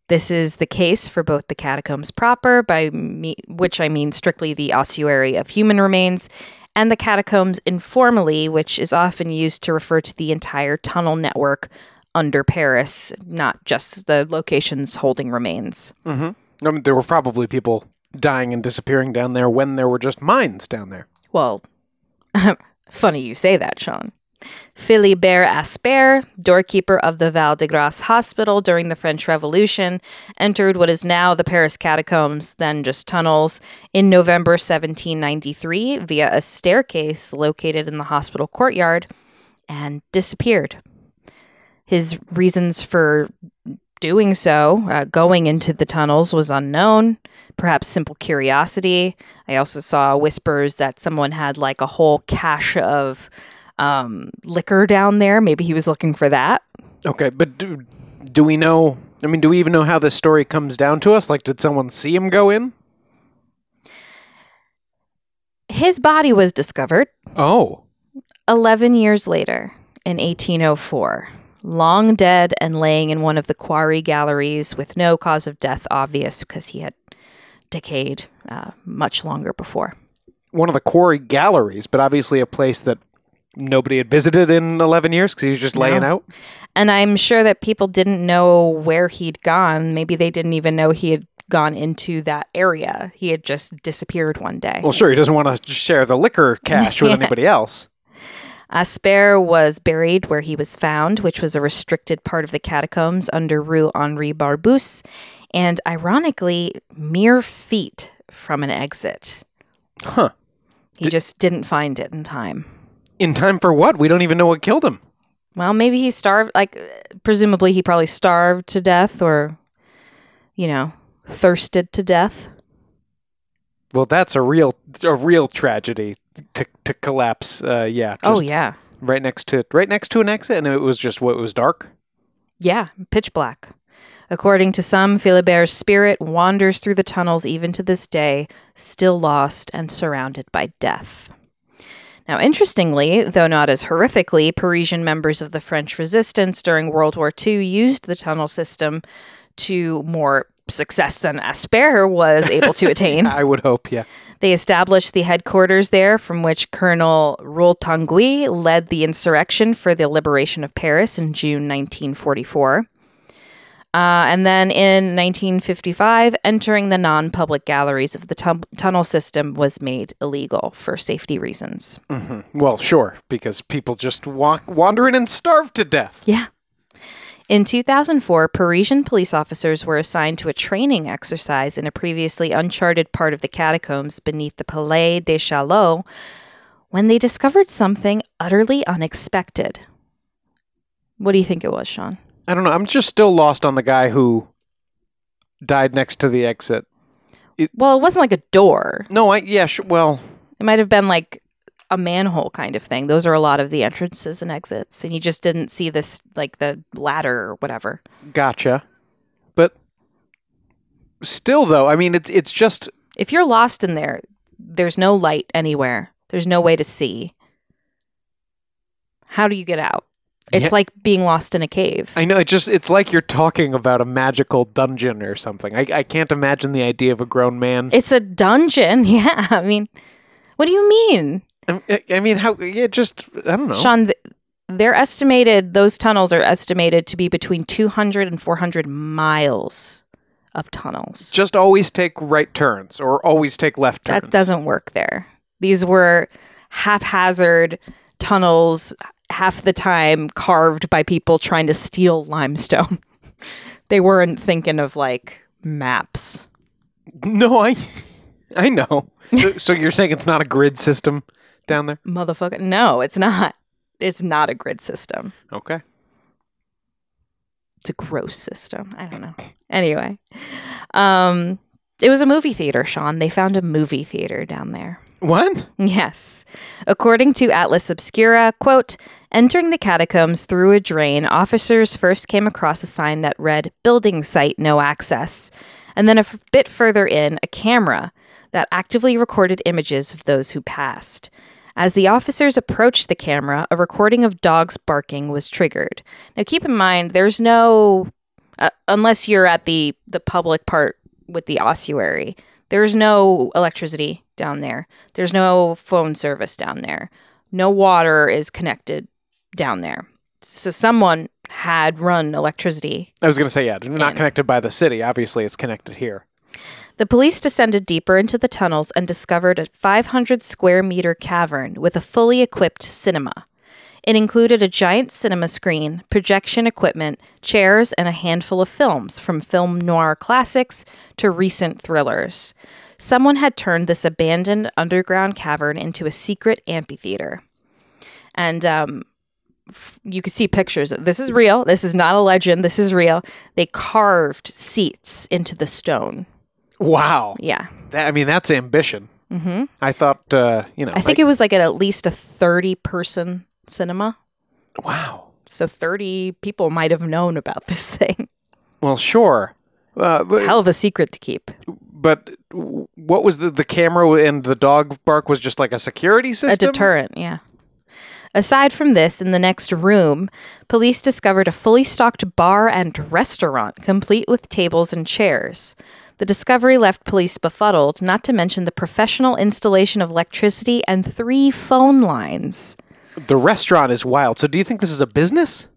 B: This is the case for both the catacombs proper, by me, which I mean strictly the ossuary of human remains, and the catacombs informally, which is often used to refer to the entire tunnel network under Paris, not just the locations holding remains. Hmm.
A: I mean, there were probably people dying and disappearing down there when there were just mines down there.
B: Well, funny you say that, Sean. Philibert Aspairt, doorkeeper of the Val de Grace Hospital during the French Revolution, entered what is now the Paris catacombs, then just tunnels, in November 1793 via a staircase located in the hospital courtyard and disappeared. His reasons for doing so, uh, going into the tunnels, was unknown. Perhaps simple curiosity. I also saw whispers that someone had like a whole cache of um, liquor down there. Maybe he was looking for that.
A: Okay, but do, do we know? I mean, do we even know how this story comes down to us? Like, did someone see him go in?
B: His body was discovered
A: Oh,
B: 11 years later in 1804, long dead and laying in one of the quarry galleries with no cause of death obvious because he had decayed uh, much longer before.
A: one of the quarry galleries, but obviously a place that nobody had visited in 11 years because he was just laying
B: No.
A: out.
B: And I'm sure that people didn't know where he'd gone. Maybe they didn't even know he had gone into that area. He had just disappeared one day.
A: Well, sure, he doesn't want to share the liquor cache with
B: Yeah.
A: anybody else.
B: Aspairt was buried where he was found, which was a restricted part of the catacombs under Rue Henri Barbusse, and ironically, mere feet from an exit.
A: Huh.
B: He just didn't find it in time.
A: In time for what? We don't even know what killed him.
B: Well, maybe he starved, like, presumably he probably starved to death or, you know, thirsted to death.
A: Well, that's a real a real tragedy to to collapse. Uh, yeah.
B: oh, yeah.
A: Right next to right next to an exit, and it was just what it was dark.
B: Yeah, pitch black. According to some, Philibert's spirit wanders through the tunnels even to this day, still lost and surrounded by death. Now, interestingly, though not as horrifically, Parisian members of the French resistance during World War II used the tunnel system to more success than Aspairt was able to attain.
A: I would hope. Yeah.
B: They established the headquarters there, from which Colonel Rol-Tanguy led the insurrection for the liberation of Paris in June 1944. Uh, and then in 1955, entering the non public galleries of the tunnel system was made illegal for safety reasons.
A: hmm Well, sure, because people just walk wander in and starve to death.
B: Yeah. In 2004, Parisian police officers were assigned to a training exercise in a previously uncharted part of the catacombs beneath the Palais des Chaillot when they discovered something utterly unexpected. What do you think it was, Sean?
A: I don't know. I'm just still lost on the guy who died next to the exit.
B: Well, it wasn't like a door.
A: No, I yeah, sure, well,
B: It might have been like a manhole kind of thing. Those are a lot of the entrances and exits, and you just didn't see this like the ladder or whatever.
A: gotcha. But still though, I mean it's it's just
B: If you're lost in there, there's no light anywhere. There's no way to see. How do you get out? It's
A: Yeah.
B: like being lost in a cave.
A: I know it just it's like you're talking about a magical dungeon or something. I I can't imagine the idea of a grown man.
B: it's a dungeon. Yeah. I mean, what do you mean?
A: I, I mean how yeah, just I don't know.
B: Sean, th- they're estimated, those tunnels are estimated to be between 200 and 400 miles of tunnels.
A: Just always take right turns or always take left turns.
B: That doesn't work there. These were haphazard tunnels, half the time carved by people trying to steal limestone. they weren't thinking of like maps.
A: No, I, I know. so, so you're saying it's not a grid system down there?
B: Motherfucker. No, it's not. It's not a grid system.
A: Okay.
B: It's a gross system. I don't know. Anyway, um, it was a movie theater, Sean. They found a movie theater down there.
A: What?
B: Yes. According to Atlas Obscura, quote, entering the catacombs through a drain, officers first came across a sign that read, building site no access. And then a f- bit further in, a camera that actively recorded images of those who passed. As the officers approached the camera, a recording of dogs barking was triggered. Now, keep in mind, there's no, uh, unless you're at the the public part with the ossuary, there's no electricity down there. There's no phone service down there. No water is connected down there. So someone had run electricity
A: I was going to say, yeah, not
B: In.
A: connected by the city. Obviously, it's connected here.
B: The police descended deeper into the tunnels and discovered a 500 square meter cavern with a fully equipped cinema. It included a giant cinema screen, projection equipment, chairs, and a handful of films, from film noir classics to recent thrillers. Someone had turned this abandoned underground cavern into a secret amphitheater. And um, you can see pictures. This is real. This is not a legend. This is real. They carved seats into the stone.
A: Wow.
B: Yeah.
A: That, I mean, that's ambition.
B: hmm
A: I thought, uh, you know,
B: I think it was like at at least a 30 person cinema.
A: wow.
B: So 30 people might have known about this thing.
A: Well, sure. Uh, but,
B: Hell of a secret to keep.
A: but what was the the camera and the dog bark was just like a security system?
B: A deterrent, yeah. Aside from this, in the next room, police discovered a fully stocked bar and restaurant, complete with tables and chairs. The discovery left police befuddled, not to mention the professional installation of electricity and three phone lines.
A: The restaurant is wild. So, do you think this is a business?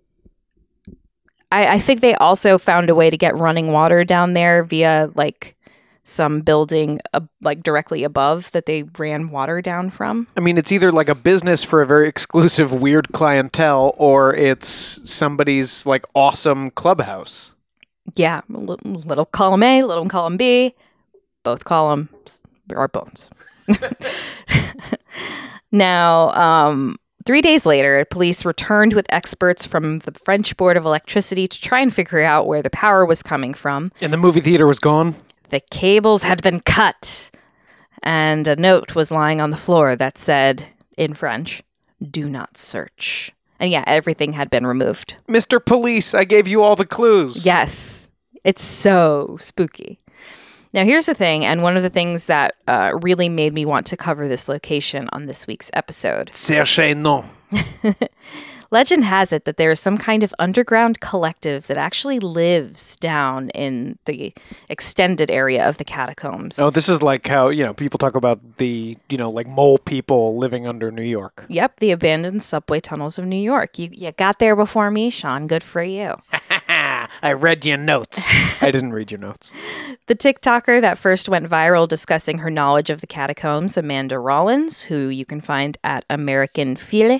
B: I, I think they also found a way to get running water down there via like some building uh, like directly above that they ran water down from.
A: I mean, it's either like a business for a very exclusive, weird clientele, or it's somebody's like awesome clubhouse.
B: Yeah, li- little column A, little column B, both columns are bones. now, um, three days later, police returned with experts from the French Board of Electricity to try and figure out where the power was coming from.
A: And the movie theater was gone.
B: The cables had been cut, and a note was lying on the floor that said, in French, do not search. And yeah, everything had been removed.
A: Mr. Police, I gave you all the clues.
B: Yes, it's so spooky. Now, here's the thing, and one of the things that uh, really made me want to cover this location on this week's episode.
A: Cherchez non.
B: Legend has it that there is some kind of underground collective that actually lives down in the extended area of the catacombs.
A: Oh, this is like how, you know, people talk about the, you know, like mole people living under New York.
B: Yep, the abandoned subway tunnels of New York. You you got there before me, Sean. Good for you.
A: I read your notes. I didn't read your notes.
B: The TikToker that first went viral discussing her knowledge of the catacombs, Amanda Rollins, who you can find at American File,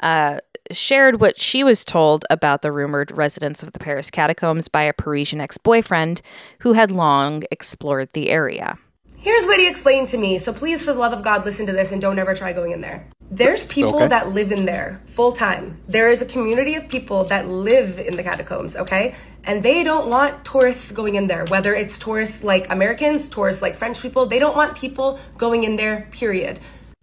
B: uh, shared what she was told about the rumored residence of the Paris catacombs by a Parisian ex boyfriend who had long explored the area.
D: Here's what he explained to me. So please, for the love of God, listen to this and don't ever try going in there. There's people
A: Okay.
D: that live in there full time. There is a community of people that live in the catacombs, okay? And they don't want tourists going in there, whether it's tourists like Americans, tourists like French people. They don't want people going in there, period.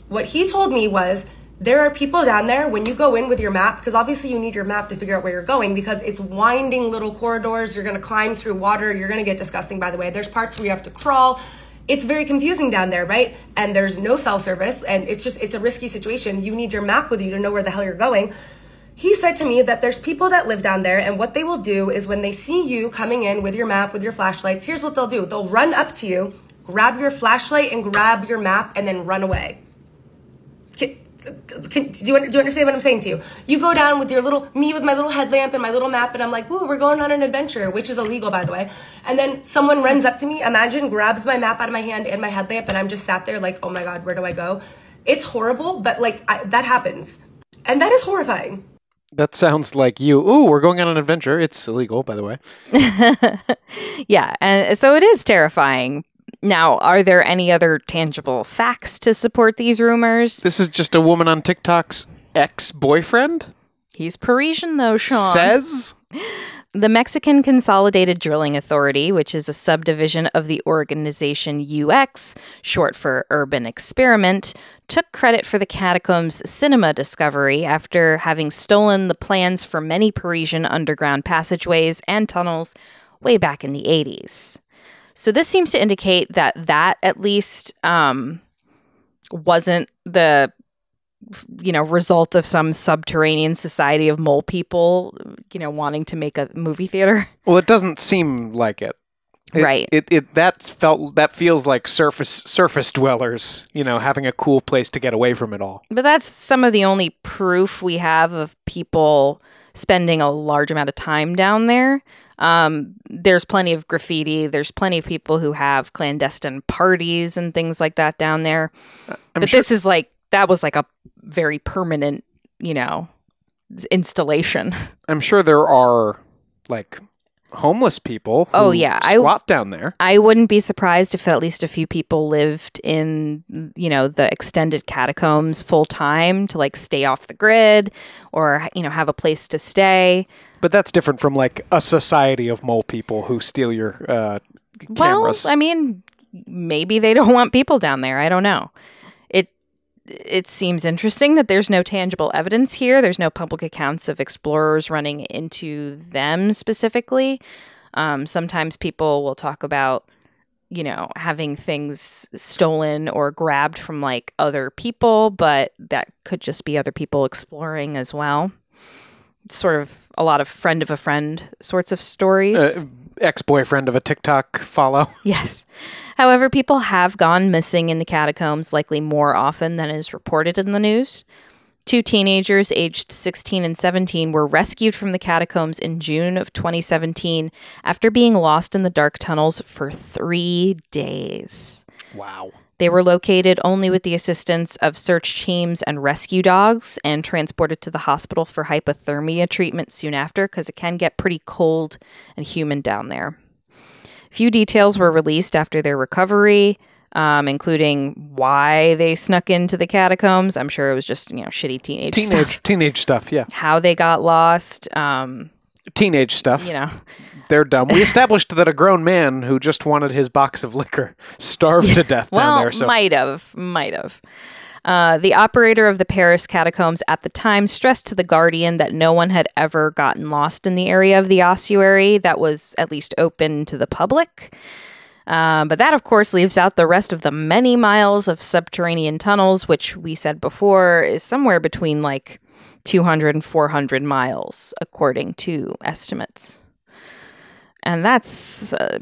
D: What he told me was there are people down there when you go in with your map, because obviously you need your map to figure out where you're going because it's winding little corridors. You're going to climb through water. You're going to get disgusting, by the way. There's parts where you have to crawl it's very confusing down there, right? And there's no cell service, and it's just it's a risky situation. You need your map with you to know where the hell you're going. He said to me that there's people that live down there, and what they will do is when they see you coming in with your map, with your flashlights, here's what they'll do: they'll run up to you, grab your flashlight and grab your map, and then run away. Ki- can, do, you, do you understand what I'm saying to you? You go down with your little, me with my little headlamp and my little map, and I'm like, "Ooh, we're going on an adventure," which is illegal, by the way. And then someone runs up to me, imagine, grabs my map out of my hand and my headlamp, and I'm just sat there like, "Oh my god, where do I go?" It's horrible, but like I, that happens, and that is horrifying.
A: That sounds like you. Ooh, we're going on an adventure. It's illegal, by the way.
B: yeah, and so it is terrifying. Now, are there any other tangible facts to support these rumors?
A: This is just a woman on TikTok's ex boyfriend?
B: He's Parisian, though, Sean.
A: Says?
B: The Mexican Consolidated Drilling Authority, which is a subdivision of the organization UX, short for Urban Experiment, took credit for the catacombs cinema discovery after having stolen the plans for many Parisian underground passageways and tunnels way back in the 80s. So this seems to indicate that that at least um, wasn't the you know result of some subterranean society of mole people you know wanting to make a movie theater
A: Well, it doesn't seem like it. It-
B: Right.
A: It, it that felt that feels like surface surface dwellers, you know, having a cool place to get away from it all.
B: but that's some of the only proof we have of people spending a large amount of time down there um, there's plenty of graffiti. There's plenty of people who have clandestine parties and things like that down there.
A: I'm
B: but
A: sure-
B: this is like that was like a very permanent you know installation.
A: I'm sure there are like homeless people.
B: Oh,
A: who
B: yeah, I-
A: squat down there.
B: I wouldn't be surprised if at least a few people lived in, you know, the extended catacombs full time to like stay off the grid or, you know, have a place to stay.
A: But that's different from like a society of mole people who steal your uh, cameras.
B: Well, I mean, maybe they don't want people down there. I don't know. It seems interesting that there's no tangible evidence here. There's no public accounts of explorers running into them specifically. Um, sometimes people will talk about, you know, having things stolen or grabbed from like other people, but that could just be other people exploring as well. It's sort of a lot of friend of a friend sorts of stories.
A: uh, ex-boyfriend of a TikTok follow.
B: Yes. However, people have gone missing in the catacombs likely more often than is reported in the news. Two teenagers aged 16 and 17 were rescued from the catacombs in June of 2017 after being lost in the dark tunnels for three days.
A: Wow.
B: They were located only with the assistance of search teams and rescue dogs and transported to the hospital for hypothermia treatment soon after because it can get pretty cold and humid down there. Few details were released after their recovery, um, including why they snuck into the catacombs. I'm sure it was just, you know, shitty teenage,
A: Teenage
B: stuff.
A: teenage stuff, yeah.
B: How they got lost, um,
A: Teenage stuff.
B: you know.
A: They're dumb. We established that a grown man who just wanted his box of liquor starved to death
B: Well,
A: down there. So
B: might have, might have. Uh, the operator of the Paris catacombs at the time stressed to the Guardian that no one had ever gotten lost in the area of the ossuary that was at least open to the public. Um, but that, of course, leaves out the rest of the many miles of subterranean tunnels, which we said before is somewhere between like 200 and 400 miles, according to estimates. And that's, uh,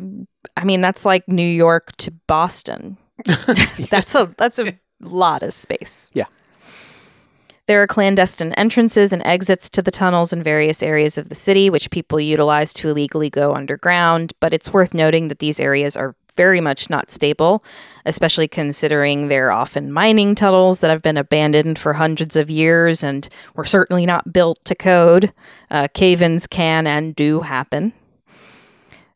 B: I mean, that's like New York to Boston. that's a that's a lot of space.
A: Yeah.
B: There are clandestine entrances and exits to the tunnels in various areas of the city, which people utilize to illegally go underground. But it's worth noting that these areas are very much not stable, especially considering they're often mining tunnels that have been abandoned for hundreds of years and were certainly not built to code. Uh, cave ins can and do happen.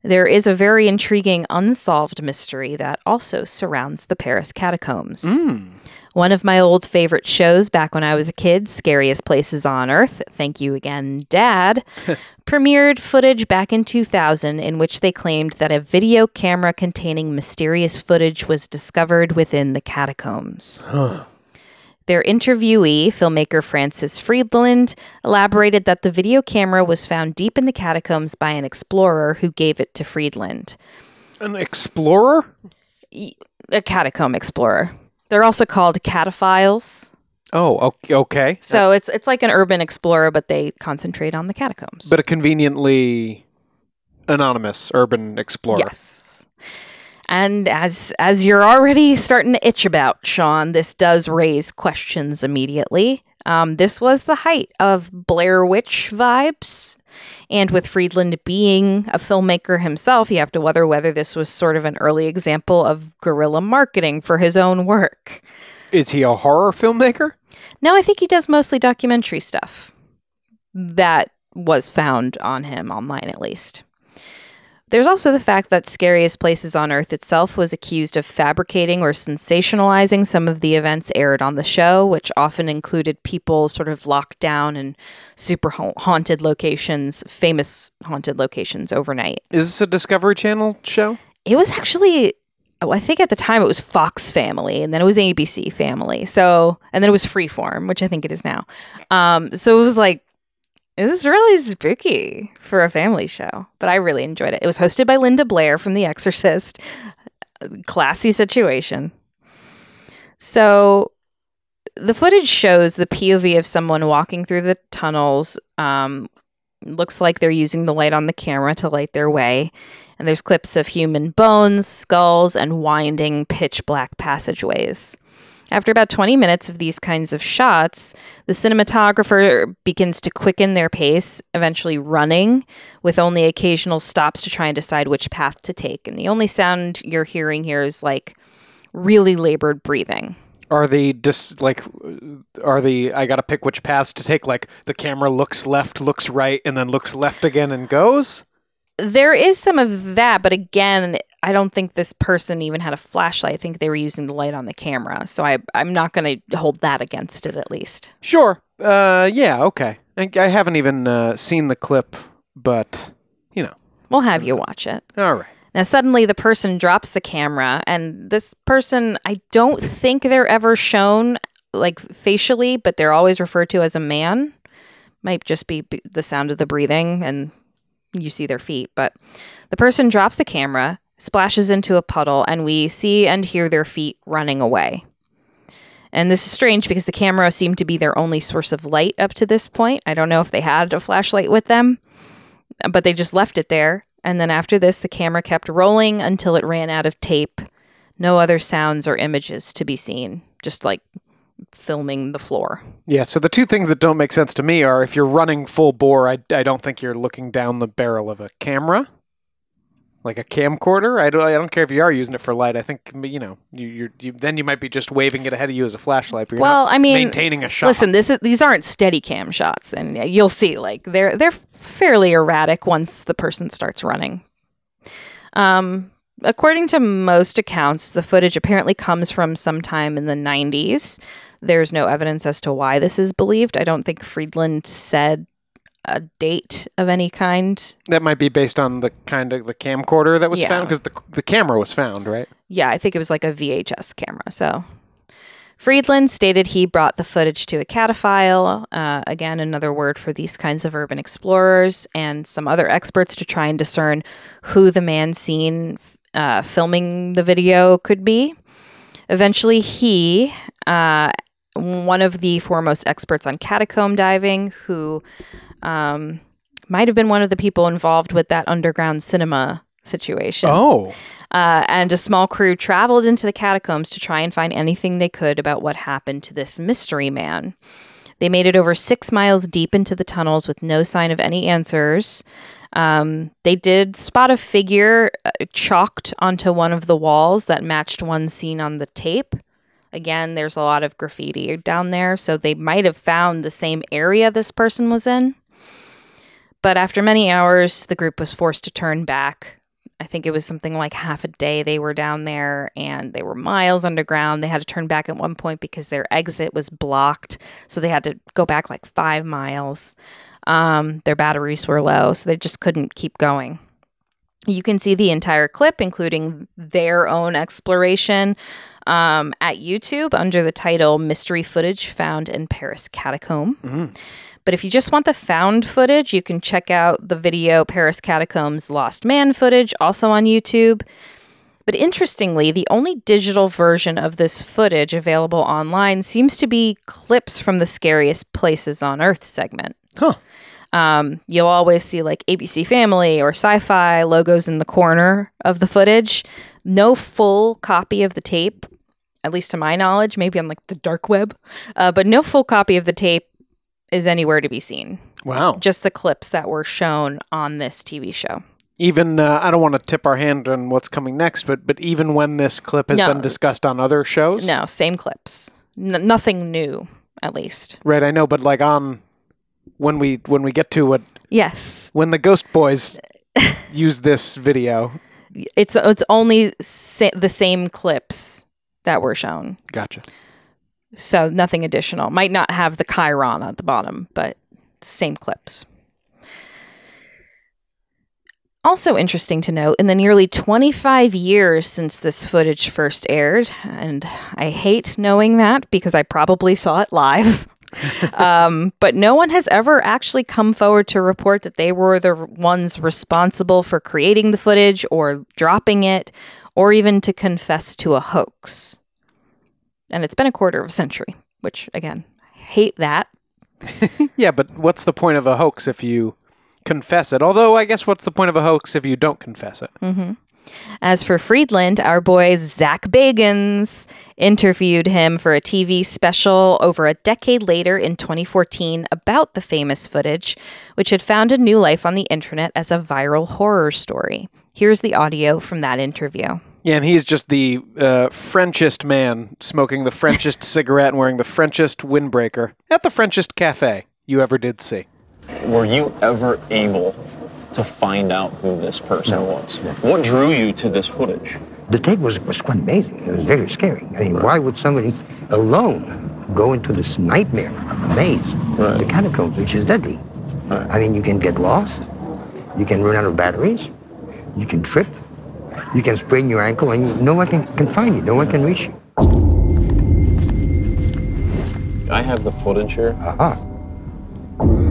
B: There is a very intriguing unsolved mystery that also surrounds the Paris catacombs. One of my old favorite shows back when I was a kid, Scariest Places on Earth, thank you again, Dad, premiered footage back in 2000 in which they claimed that a video camera containing mysterious footage was discovered within the catacombs. Their interviewee, filmmaker Francis Friedland, elaborated that the video camera was found deep in the catacombs by an explorer who gave it to Friedland.
A: an explorer?
B: A catacomb explorer. They're also called cataphiles.
A: Oh, okay.
B: So it's it's like an urban explorer, but they concentrate on the catacombs.
A: But a conveniently anonymous urban explorer.
B: Yes. And as as you're already starting to itch about, Sean, this does raise questions immediately. Um, this was the height of Blair Witch vibes. And with Friedland being a filmmaker himself, you have to wonder whether this was sort of an early example of guerrilla marketing for his own work.
A: Is he a horror filmmaker?
B: No, I think he does mostly documentary stuff. That was found on him online, at least. There's also the fact that Scariest Places on Earth itself was accused of fabricating or sensationalizing some of the events aired on the show, which often included people sort of locked down in super haunted locations, famous haunted locations overnight.
A: Is this a Discovery Channel show?
B: It was actually oh, I think at the time it was Fox Family, and then it was ABC Family. So, and then it was Freeform, which I think it is now. Um, so it was like it was really spooky for a family show, but I really enjoyed it. It was hosted by Linda Blair from The Exorcist. Classy situation. So the footage shows the POV of someone walking through the tunnels. Um, looks like they're using the light on the camera to light their way. And there's clips of human bones, skulls, and winding pitch black passageways. After about 20 minutes of these kinds of shots, the cinematographer begins to quicken their pace, eventually running, with only occasional stops to try and decide which path to take. And the only sound you're hearing here is like really labored breathing.
A: Are the dis like are the I gotta pick which paths to take? Like the camera looks left, looks right, and then looks left again and goes.
B: There is some of that, but again, I don't think this person even had a flashlight. I think they were using the light on the camera. So I, I'm not going to hold that against it, at least.
A: Sure. Uh, yeah. Okay. I, I haven't even uh, seen the clip, but you know,
B: We'll have you watch it.
A: all right.
B: Now, suddenly the person drops the camera, and this person, I don't think they're ever shown like facially, but they're always referred to as a man. Might just be the sound of the breathing, and you see their feet. But the person drops the camera, splashes into a puddle, and we see and hear their feet running away. And this is strange because the camera seemed to be their only source of light up to this point. I don't know if they had a flashlight with them, but they just left it there. And then after this, the camera kept rolling until it ran out of tape. No other sounds or images to be seen, just like filming the floor.
A: Yeah. So the two things that don't make sense to me are if you're running full bore, I, I don't think you're looking down the barrel of a camera, like a camcorder. I don't I don't care if you are using it for light. I think you know you you're, you then you might be just waving it ahead of you as a flashlight. But you're
B: Well, I mean,
A: maintaining a shot.
B: Listen, this is these aren't steady cam shots, and you'll see like they're they're fairly erratic once the person starts running. Um, according to most accounts, the footage apparently comes from sometime in the 90s. There's no evidence as to why this is believed. I don't think Friedland said a date of any kind.
A: that might be based on the kind of the camcorder that was
B: Yeah.
A: found because the the camera was found, right?
B: Yeah, I think it was like a VHS camera. So Friedland stated he brought the footage to a cataphile, uh, again, another word for these kinds of urban explorers, and some other experts to try and discern who the man seen uh, filming the video could be. Eventually, he, uh, one of the foremost experts on catacomb diving, who um, might have been one of the people involved with that underground cinema situation
A: Oh,
B: uh, and a small crew traveled into the catacombs to try and find anything they could about what happened to this mystery man. They made it over six miles deep into the tunnels with no sign of any answers. Um, they did spot a figure uh, chalked onto one of the walls that matched one seen on the tape. Again, there's a lot of graffiti down there, so they might have found the same area this person was in. But after many hours, the group was forced to turn back. I think it was something like half a day they were down there and they were miles underground. They had to turn back at one point because their exit was blocked. So they had to go back like five miles. Um, their batteries were low, so they just couldn't keep going. You can see the entire clip, including their own exploration, um, at YouTube under the title Mystery Footage Found in Paris Catacomb. But if you just want the found footage, you can check out the video Paris Catacombs Lost Man footage, also on YouTube. But interestingly, the only digital version of this footage available online seems to be clips from the Scariest Places on Earth segment.
A: Huh.
B: Um, you'll always see like ABC Family or Sci Fi logos in the corner of the footage. No full copy of the tape, at least to my knowledge, maybe on like the dark web, uh, but no full copy of the tape is anywhere to be seen.
A: Wow.
B: Just the clips that were shown on this TV show.
A: Even uh, I don't want to tip our hand on what's coming next, but but even when this clip has
B: No.
A: been discussed on other shows,
B: No, same clips. N- nothing new, at least.
A: right? I know, but like on when we when we get to what
B: Yes,
A: when the Ghost Boys use this video,
B: it's it's only sa- the same clips that were shown.
A: gotcha.
B: So nothing additional. Might not have the Chiron at the bottom, but same clips. Also interesting to note, in the nearly 25 years since this footage first aired, and I hate knowing that because I probably saw it live, um, but no one has ever actually come forward to report that they were the ones responsible for creating the footage or dropping it, or even to confess to a hoax and it's been a quarter of a century, which again, hate that.
A: Yeah, but what's the point of a hoax if you confess it? Although I guess what's the point of a hoax if you don't confess it? Mm-hmm.
B: As for Friedland, our boy Zak Bagans interviewed him for a TV special over a decade later in 2014 about the famous footage, which had found a new life on the internet as a viral horror story. Here's the audio from that interview.
A: Yeah, and he's just the uh, Frenchest man smoking the Frenchest cigarette and wearing the Frenchest windbreaker at the Frenchest cafe you ever did see.
E: Were you ever able to find out who this person was? What drew you to this footage?
F: The tape was, was quite amazing. It was very scary. I mean, why would somebody alone go into this nightmare of a maze,
E: Right.
F: the catacombs, which is deadly?
E: Right.
F: I mean, you can get lost, you can run out of batteries, you can trip, you can sprain your ankle, and no one can, can find you, no one can reach you.
E: I have the footage here.
F: Aha.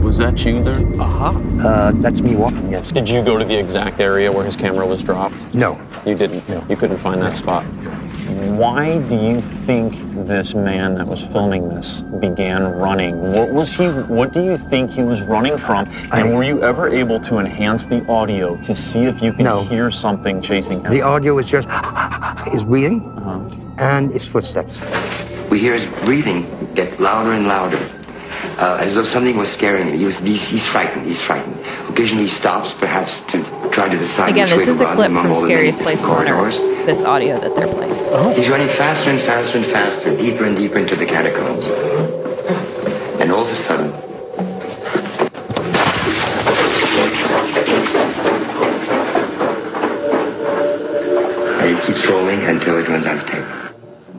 E: Was that you there?
F: Uh huh. Uh, that's me walking, yes.
E: Did you go to the exact area where his camera was dropped?
F: No.
E: You didn't.
F: No.
E: You couldn't find that spot. Why do you think this man that was filming this began running? What was he? What do you think he was running from?
F: I-
E: And were you ever able to enhance the audio to see if you can
F: No.
E: hear something chasing him?
F: The audio is just his breathing
E: Uh-huh.
F: and his footsteps.
G: We hear his breathing get louder and louder, uh, as though something was scaring him. He was, he's, he's frightened. He's frightened. Occasionally, he stops, perhaps to try to decide
B: Again,
G: which way
B: this is
G: to
B: a clip from
G: all the many
B: Scariest
G: different
B: Places on. Earth. This audio that they're playing. Oh.
G: He's running faster and faster and faster, deeper and deeper into the catacombs. And all of a sudden, and it keeps rolling until it runs out of tape.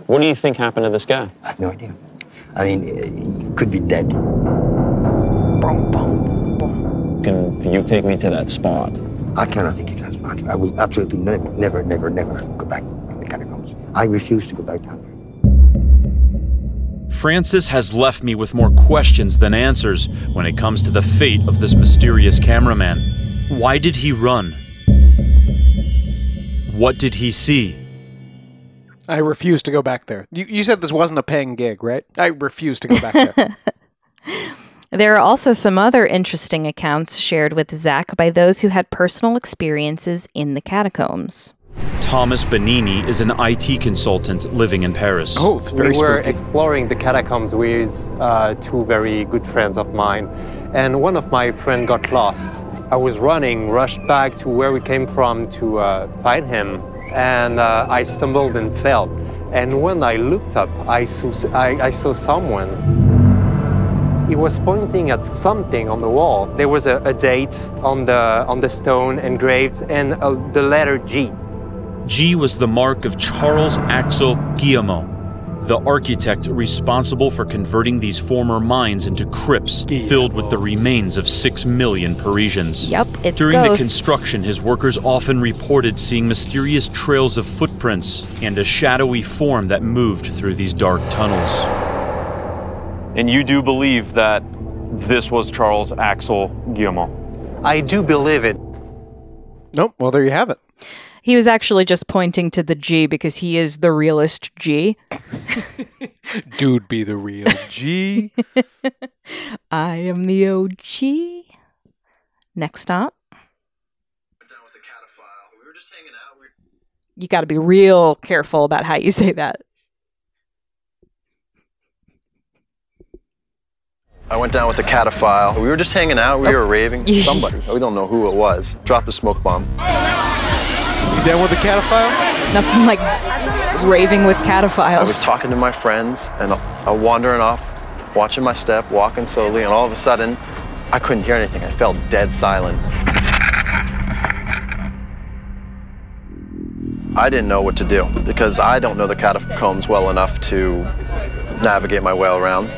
E: What do you think happened to this guy?
F: I have no idea. I mean, he could be dead.
E: Can you take me to that spot?
F: I cannot take it as much. I will absolutely never, never, never, never go back in the catacombs. I refuse to go back down there.
H: Francis has left me with more questions than answers when it comes to the fate of this mysterious cameraman. Why did he run? What did he see?
A: I refuse to go back there. You, you said this wasn't a paying gig, right? I refuse to go back there.
B: There are also some other interesting accounts shared with Zak by those who had personal experiences in the catacombs.
H: Thomas Benini is an IT consultant living in Paris.
A: oh, very
I: we were
A: spooky.
I: exploring the catacombs with uh, two very good friends of mine, and one of my friend got lost. I was running, rushed back to where we came from to uh, find him, and uh, I stumbled and fell. And when I looked up, I saw, I, I saw someone. He was pointing at something on the wall. There was a, a date on the on the stone engraved, and uh, the letter G.
H: G was the mark of Charles Axel Guillaumot, the architect responsible for converting these former mines into crypts filled with the remains of six million Parisians.
B: Yup, it's
H: During the construction, his workers often reported seeing mysterious trails of footprints and a shadowy form that moved through these dark tunnels.
E: And you do believe that this was Charles Axel Guillaumot?
I: I do believe it.
A: Nope. Well, there you have it.
B: He was actually just pointing to the G because he is the realest G.
A: Dude, be the real G.
B: I am the OG. Next stop. You got to be real careful about how you say that.
J: I went down with the cataphile. We were just hanging out. We were oh. raving. Somebody, we don't know who it was, dropped a smoke bomb.
A: You down with the cataphile?
B: Nothing like raving with cataphiles.
J: I was talking to my friends and I wandering off, watching my step, walking slowly, and all of a sudden, I couldn't hear anything. I felt dead silent. I didn't know what to do because I don't know the catacombs well enough to navigate my way around.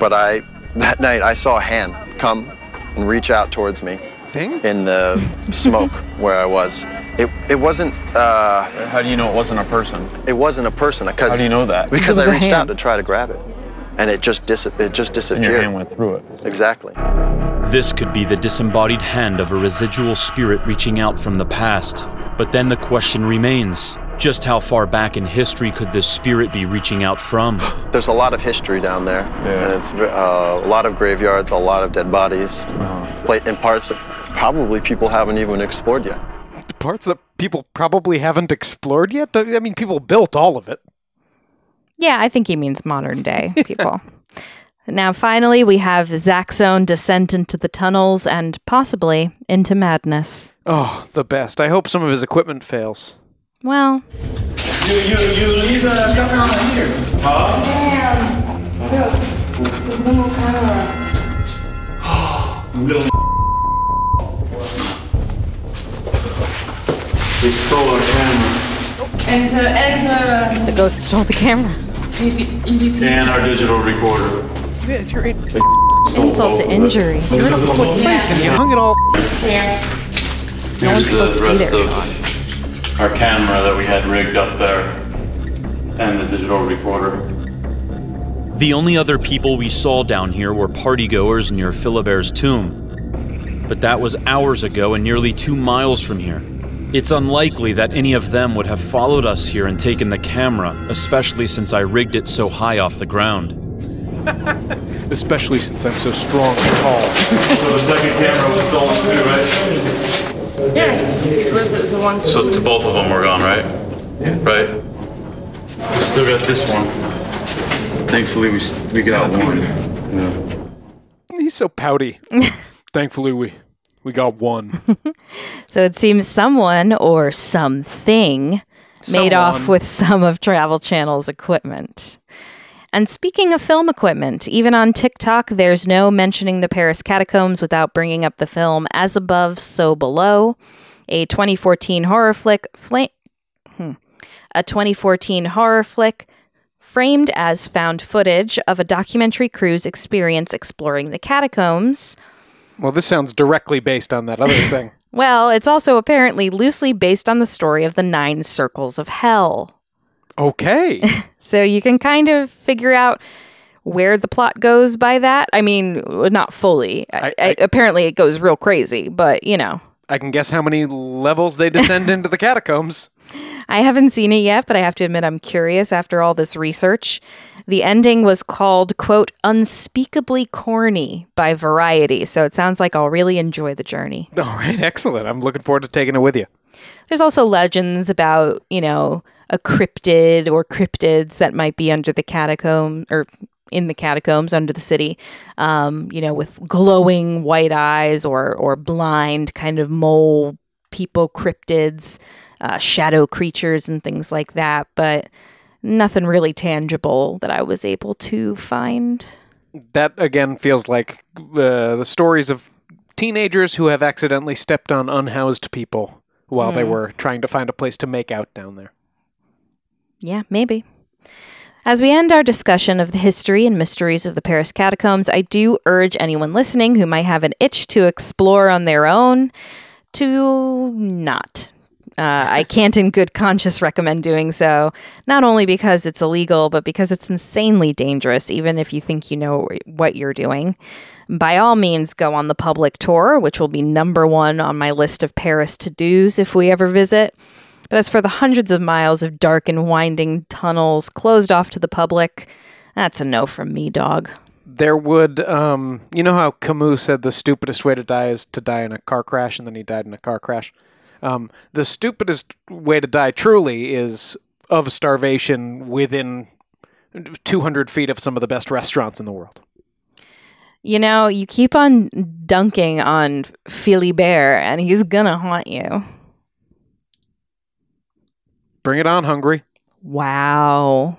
J: But I, that night, I saw a hand come and reach out towards me.
A: Thing?
J: In the smoke where I was. It, it wasn't. Uh,
E: How do you know it wasn't a person?
J: It wasn't a person. Because
E: How do you know that?
J: Because
E: Because it was
J: I
E: a
J: reached out to try to grab it, and it just dis- it just disappeared.
E: hand went through it.
J: Exactly.
H: This could be the disembodied hand of a residual spirit reaching out from the past. But then the question remains just how far back in history could this spirit be reaching out from?
J: There's a lot of history down there, and it's uh, a lot of graveyards, a lot of dead bodies,
E: Uh-huh.
J: in parts that probably people haven't even explored yet.
A: The parts that people probably haven't explored yet? I mean, people built all of it.
B: Yeah, I think he means modern day people. now, finally, we have Zak's own descent into the tunnels and possibly into madness.
A: Oh, the best. I hope some of his equipment fails.
B: Well,
K: You, you, you leave the camera on here. Little They stole our camera.
L: And, uh, and,
B: the ghost stole the camera.
K: And our digital recorder.
A: Yeah, you're in.
B: Insult to injury.
A: You're in a public place and you hung it all.
L: Yeah.
B: No one's
K: Here's the
B: supposed to be
K: rest
B: there.
K: of our camera that we had rigged up there. And the digital recorder.
H: The only other people we saw down here were partygoers near Philibert's tomb. But that was hours ago and nearly two miles from here. It's unlikely that any of them would have followed us here and taken the camera, especially since I rigged it so high off the ground.
A: Especially since I'm so strong and tall.
K: So the second camera was stolen too, right?
L: Yeah, it was the, the one.
K: So to both of them were gone, right? Yeah. Right? We still got this one. Thankfully, we we got one. Yeah.
A: He's so pouty. Thankfully, we we got one.
B: So it seems someone or something made off with some of Travel Channel's equipment. And speaking of film equipment, even on TikTok, there's no mentioning the Paris catacombs without bringing up the film As Above, So Below, a 2014 horror flick. Fla- hmm, a 2014 horror flick framed as found footage of a documentary crew's experience exploring the catacombs.
A: Well, this sounds directly based on that other thing.
B: Well, it's also apparently loosely based on the story of the Nine Circles of Hell.
A: Okay.
B: So you can kind of figure out where the plot goes by that. I mean, not fully. I, I, apparently, it goes real crazy, but you know,
A: I can guess how many levels they descend into the catacombs.
B: I haven't seen it yet, but I have to admit I'm curious after all this research. The ending was called, quote, unspeakably corny by Variety. So it sounds like I'll really enjoy the journey.
A: All right, excellent. I'm looking forward to taking it with you.
B: There's also legends about, you know, a cryptid or cryptids that might be under the catacomb or in the catacombs under the city, um, you know, with glowing white eyes or or blind kind of mole people cryptids, uh, shadow creatures and things like that. But nothing really tangible that I was able to find.
A: That again feels like uh, the stories of teenagers who have accidentally stepped on unhoused people while they
B: Hmm.
A: were trying to find a place to make out down there.
B: Yeah, maybe. As we end our discussion of the history and mysteries of the Paris catacombs, I do urge anyone listening who might have an itch to explore on their own to not. Uh, I can't, in good conscience, recommend doing so, not only because it's illegal, but because it's insanely dangerous, even if you think you know what you're doing. By all means, go on the public tour, which will be number one on my list of Paris to dos if we ever visit. But as for the hundreds of miles of dark and winding tunnels closed off to the public, that's a no from me, dog.
A: there would, um, you know how Camus said the stupidest way to die is to die in a car crash, and then he died in a car crash. Um, the stupidest way to die, truly, is of starvation within 200 feet of some of the best restaurants in the world.
B: You know, you keep on dunking on Philibert, and he's gonna haunt you.
A: Bring it on, hungry.
B: Wow.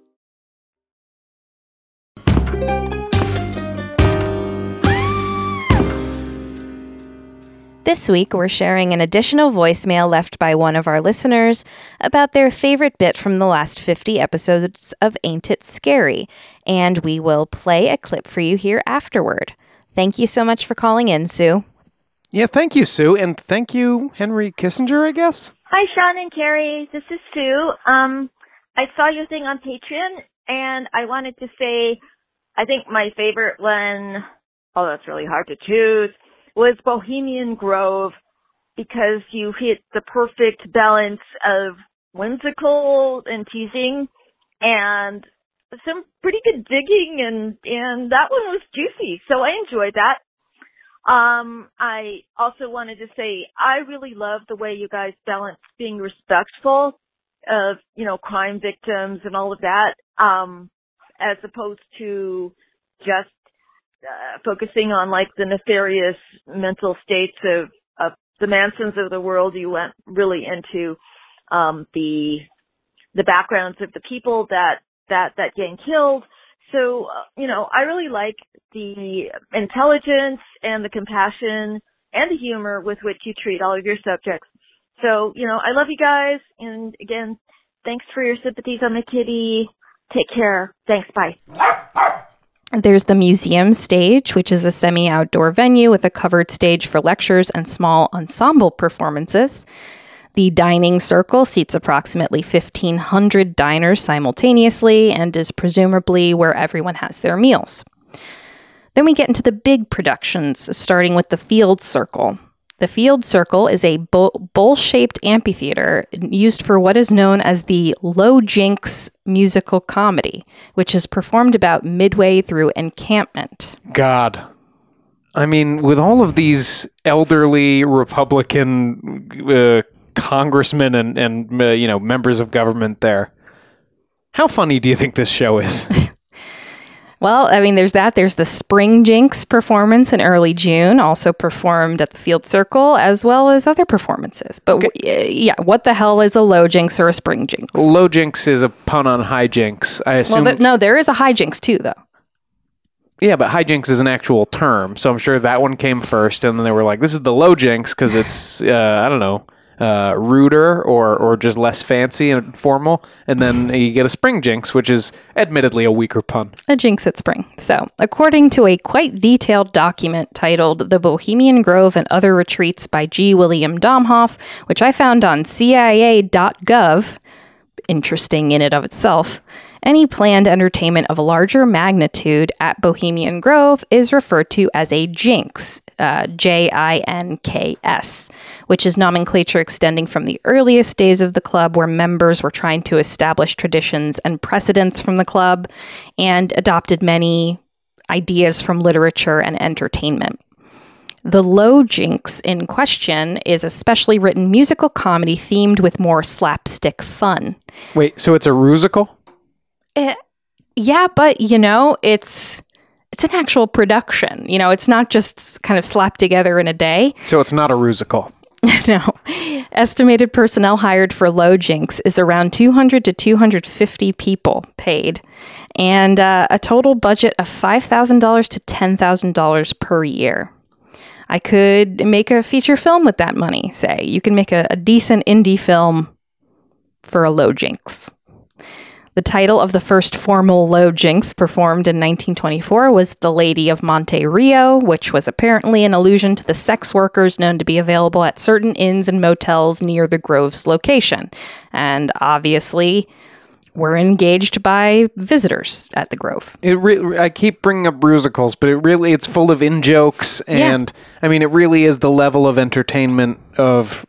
B: This week, we're sharing an additional voicemail left by one of our listeners about their favorite bit from the last 50 episodes of Ain't It Scary, and we will play a clip for you here afterward. Thank you so much for calling in, Sue.
A: Yeah, thank you, Sue, and thank you, Henry Kissinger, I guess.
M: Hi, Sean and Carrie. This is Sue. Um, I saw your thing on Patreon, and I wanted to say, I think my favorite one, oh, that's really hard to choose, was Bohemian Grove because you hit the perfect balance of whimsical and teasing and some pretty good digging and and that one was juicy so i enjoyed that. Um i also wanted to say i really love the way you guys balance being respectful of you know crime victims and all of that um as opposed to just uh, focusing on like the nefarious mental states of, of the Mansons of the world. You went really into um, the the backgrounds of the people that that that gang killed. So uh, you know, I really like the intelligence and the compassion and the humor with which you treat all of your subjects. So you know, I love you guys, and again, thanks for your sympathies on the kitty. Take care. Thanks. Bye.
B: There's the museum stage, which is a semi outdoor venue with a covered stage for lectures and small ensemble performances. The dining circle seats approximately 1,500 diners simultaneously and is presumably where everyone has their meals. Then we get into the big productions, starting with the field circle. The Field Circle is a bowl shaped amphitheater used for what is known as the Low Jinks musical comedy, which is performed about midway through encampment.
A: God. I mean, with all of these elderly Republican uh, congressmen and, and uh, you know, members of government there, how funny do you think this show is?
B: Well, I mean, there's that. There's the Spring Jinks performance in early June, also performed at the Field Circle, as well as other performances. But okay. w- yeah, what the hell is a low jinks or a spring jinks?
A: Low jinks is a pun on high jinks. I assume.
B: Well, no, there is a high jinks too, though.
A: Yeah, but high jinks is an actual term, so I'm sure that one came first, and then they were like, "This is the low jinks" because it's uh, I don't know uh, ruder or or just less fancy and formal, and then you get a spring jinks, which is admittedly a weaker pun.
B: A jinks at spring. So, according to a quite detailed document titled "The Bohemian Grove and Other Retreats" by G. William Domhoff, which I found on CIA.gov, interesting in and of itself. Any planned entertainment of a larger magnitude at Bohemian Grove is referred to as a jinks, uh, J I N K S, which is nomenclature extending from the earliest days of the club where members were trying to establish traditions and precedents from the club and adopted many ideas from literature and entertainment. The Low Jinks in question is a specially written musical comedy themed with more slapstick fun.
A: Wait, so it's a rusical?
B: It, yeah, but you know, it's it's an actual production. You know, it's not just kind of slapped together in a day.
A: So it's not a rusical.
B: no. Estimated personnel hired for Low Jinks is around 200 to 250 people paid, and uh, a total budget of $5,000 to $10,000 per year. I could make a feature film with that money, say. You can make a, a decent indie film for a low jinks. The title of the first formal low jinks performed in 1924 was The Lady of Monte Rio, which was apparently an allusion to the sex workers known to be available at certain inns and motels near the Grove's location. And obviously, were engaged by visitors at the Grove.
A: It re- I keep bringing up musicals, but it really it's full of in jokes, and I mean it really is the level of entertainment of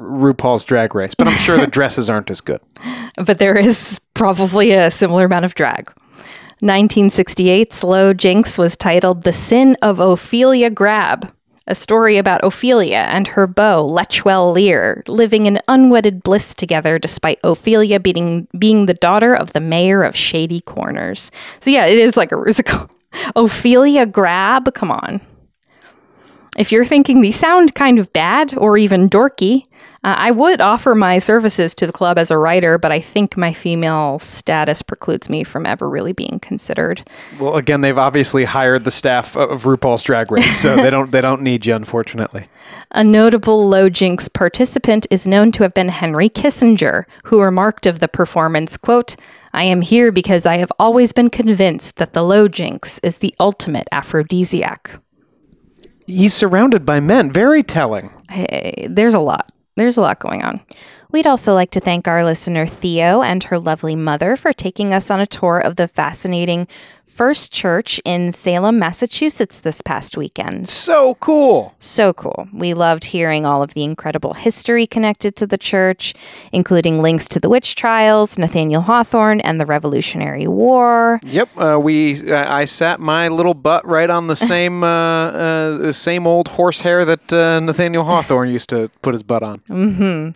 A: RuPaul's Drag Race. But I'm sure the dresses aren't as good.
B: but there is probably a similar amount of drag. 1968's Low Jinks was titled The Sin of Ophelia Grab, a story about Ophelia and her beau, Letchwell Lear, living in unwedded bliss together despite Ophelia being, being the daughter of the mayor of Shady Corners. So, yeah, it is like a musical. Ophelia Grab? Come on. If you're thinking these sound kind of bad or even dorky, uh, I would offer my services to the club as a writer, but I think my female status precludes me from ever really being considered.
A: Well, again, they've obviously hired the staff of RuPaul's Drag Race, so they don't they don't need you, unfortunately.
B: A notable low jinks participant is known to have been Henry Kissinger, who remarked of the performance, quote, I am here because I have always been convinced that the low jinks is the ultimate aphrodisiac.
A: He's surrounded by men. Very telling.
B: Hey, there's a lot. There's a lot going on. We'd also like to thank our listener Theo and her lovely mother for taking us on a tour of the fascinating First Church in Salem, Massachusetts this past weekend.
A: So cool.
B: So cool. We loved hearing all of the incredible history connected to the church, including links to the witch trials, Nathaniel Hawthorne, and the Revolutionary War.
A: Yep, uh, we uh, I sat my little butt right on the same uh, uh, same old horsehair that uh, Nathaniel Hawthorne used to put his butt on.
B: hmm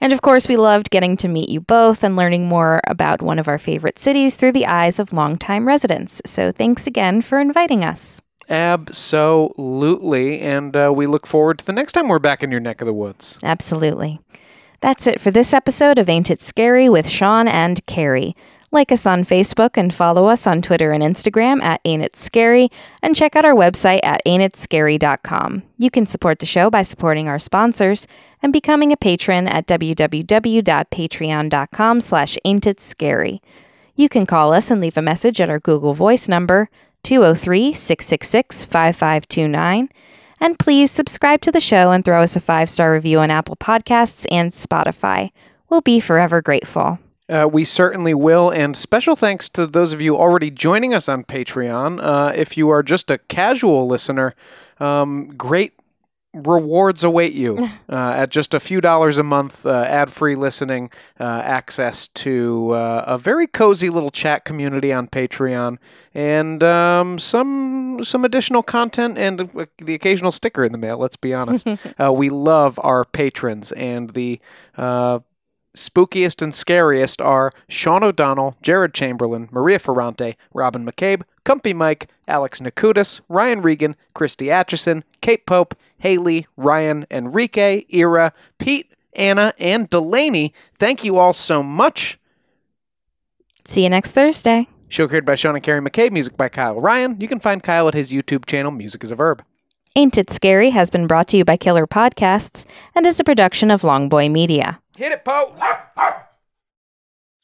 B: And of course, we loved getting to meet you both and learning more about one of our favorite cities through the eyes of longtime residents. So thanks again for inviting us.
A: Absolutely, and uh, we look forward to the next time we're back in your neck of the woods.
B: Absolutely. That's it for this episode of Ain't It Scary with Sean and Carrie. Like us on Facebook and follow us on Twitter and Instagram at Ain't It Scary, and check out our website at ain'titscary.com. You can support the show by supporting our sponsors and becoming a patron at www.patreon.com slash ain'titscary. You can call us and leave a message at our Google Voice number, 203-666-5529. And please subscribe to the show and throw us a five-star review on Apple Podcasts and Spotify. We'll be forever grateful.
A: Uh, we certainly will, and special thanks to those of you already joining us on Patreon. Uh, if you are just a casual listener, um, great rewards await you uh, at just a few dollars a month, uh, ad free listening, uh, access to uh, a very cozy little chat community on Patreon, and um, some some additional content and uh, the occasional sticker in the mail. Let's be honest. uh, we love our patrons, and the uh, spookiest and scariest are Sean O'Donnell, Jared Chamberlain, Maria Ferrante, Robin McCabe, Cumpy Mike, Alex Nakutis, Ryan Regan, Christy Atchison, Kate Pope, Haley, Ryan, Enrique, Ira, Pete, Anna, and Delaney. Thank you all so much.
B: See you next Thursday.
A: Show created by Sean and Carrie McCabe, music by Kyle Ryan. You can find Kyle at his YouTube channel, Music is a Verb.
B: Ain't It Scary has been brought to you by Killer Podcasts and is a production of Longboy Media.
A: Hit it, Poe!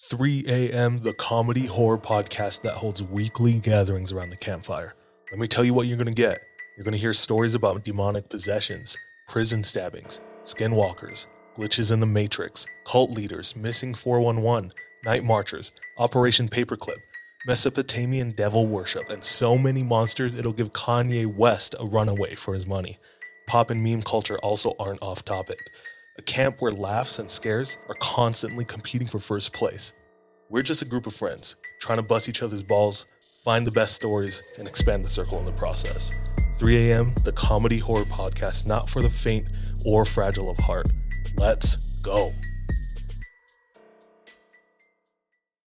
N: 3 a.m., the comedy horror podcast that holds weekly gatherings around the campfire. Let me tell you what you're going to get. You're going to hear stories about demonic possessions, prison stabbings, skinwalkers, glitches in the Matrix, cult leaders, missing 411, night marchers, Operation Paperclip, Mesopotamian devil worship, and so many monsters it'll give Kanye West a runaway for his money. Pop and meme culture also aren't off topic. A camp where laughs and scares are constantly competing for first place. We're just a group of friends trying to bust each other's balls, find the best stories, and expand the circle in the process. 3 a.m., the comedy horror podcast not for the faint or fragile of heart. Let's go.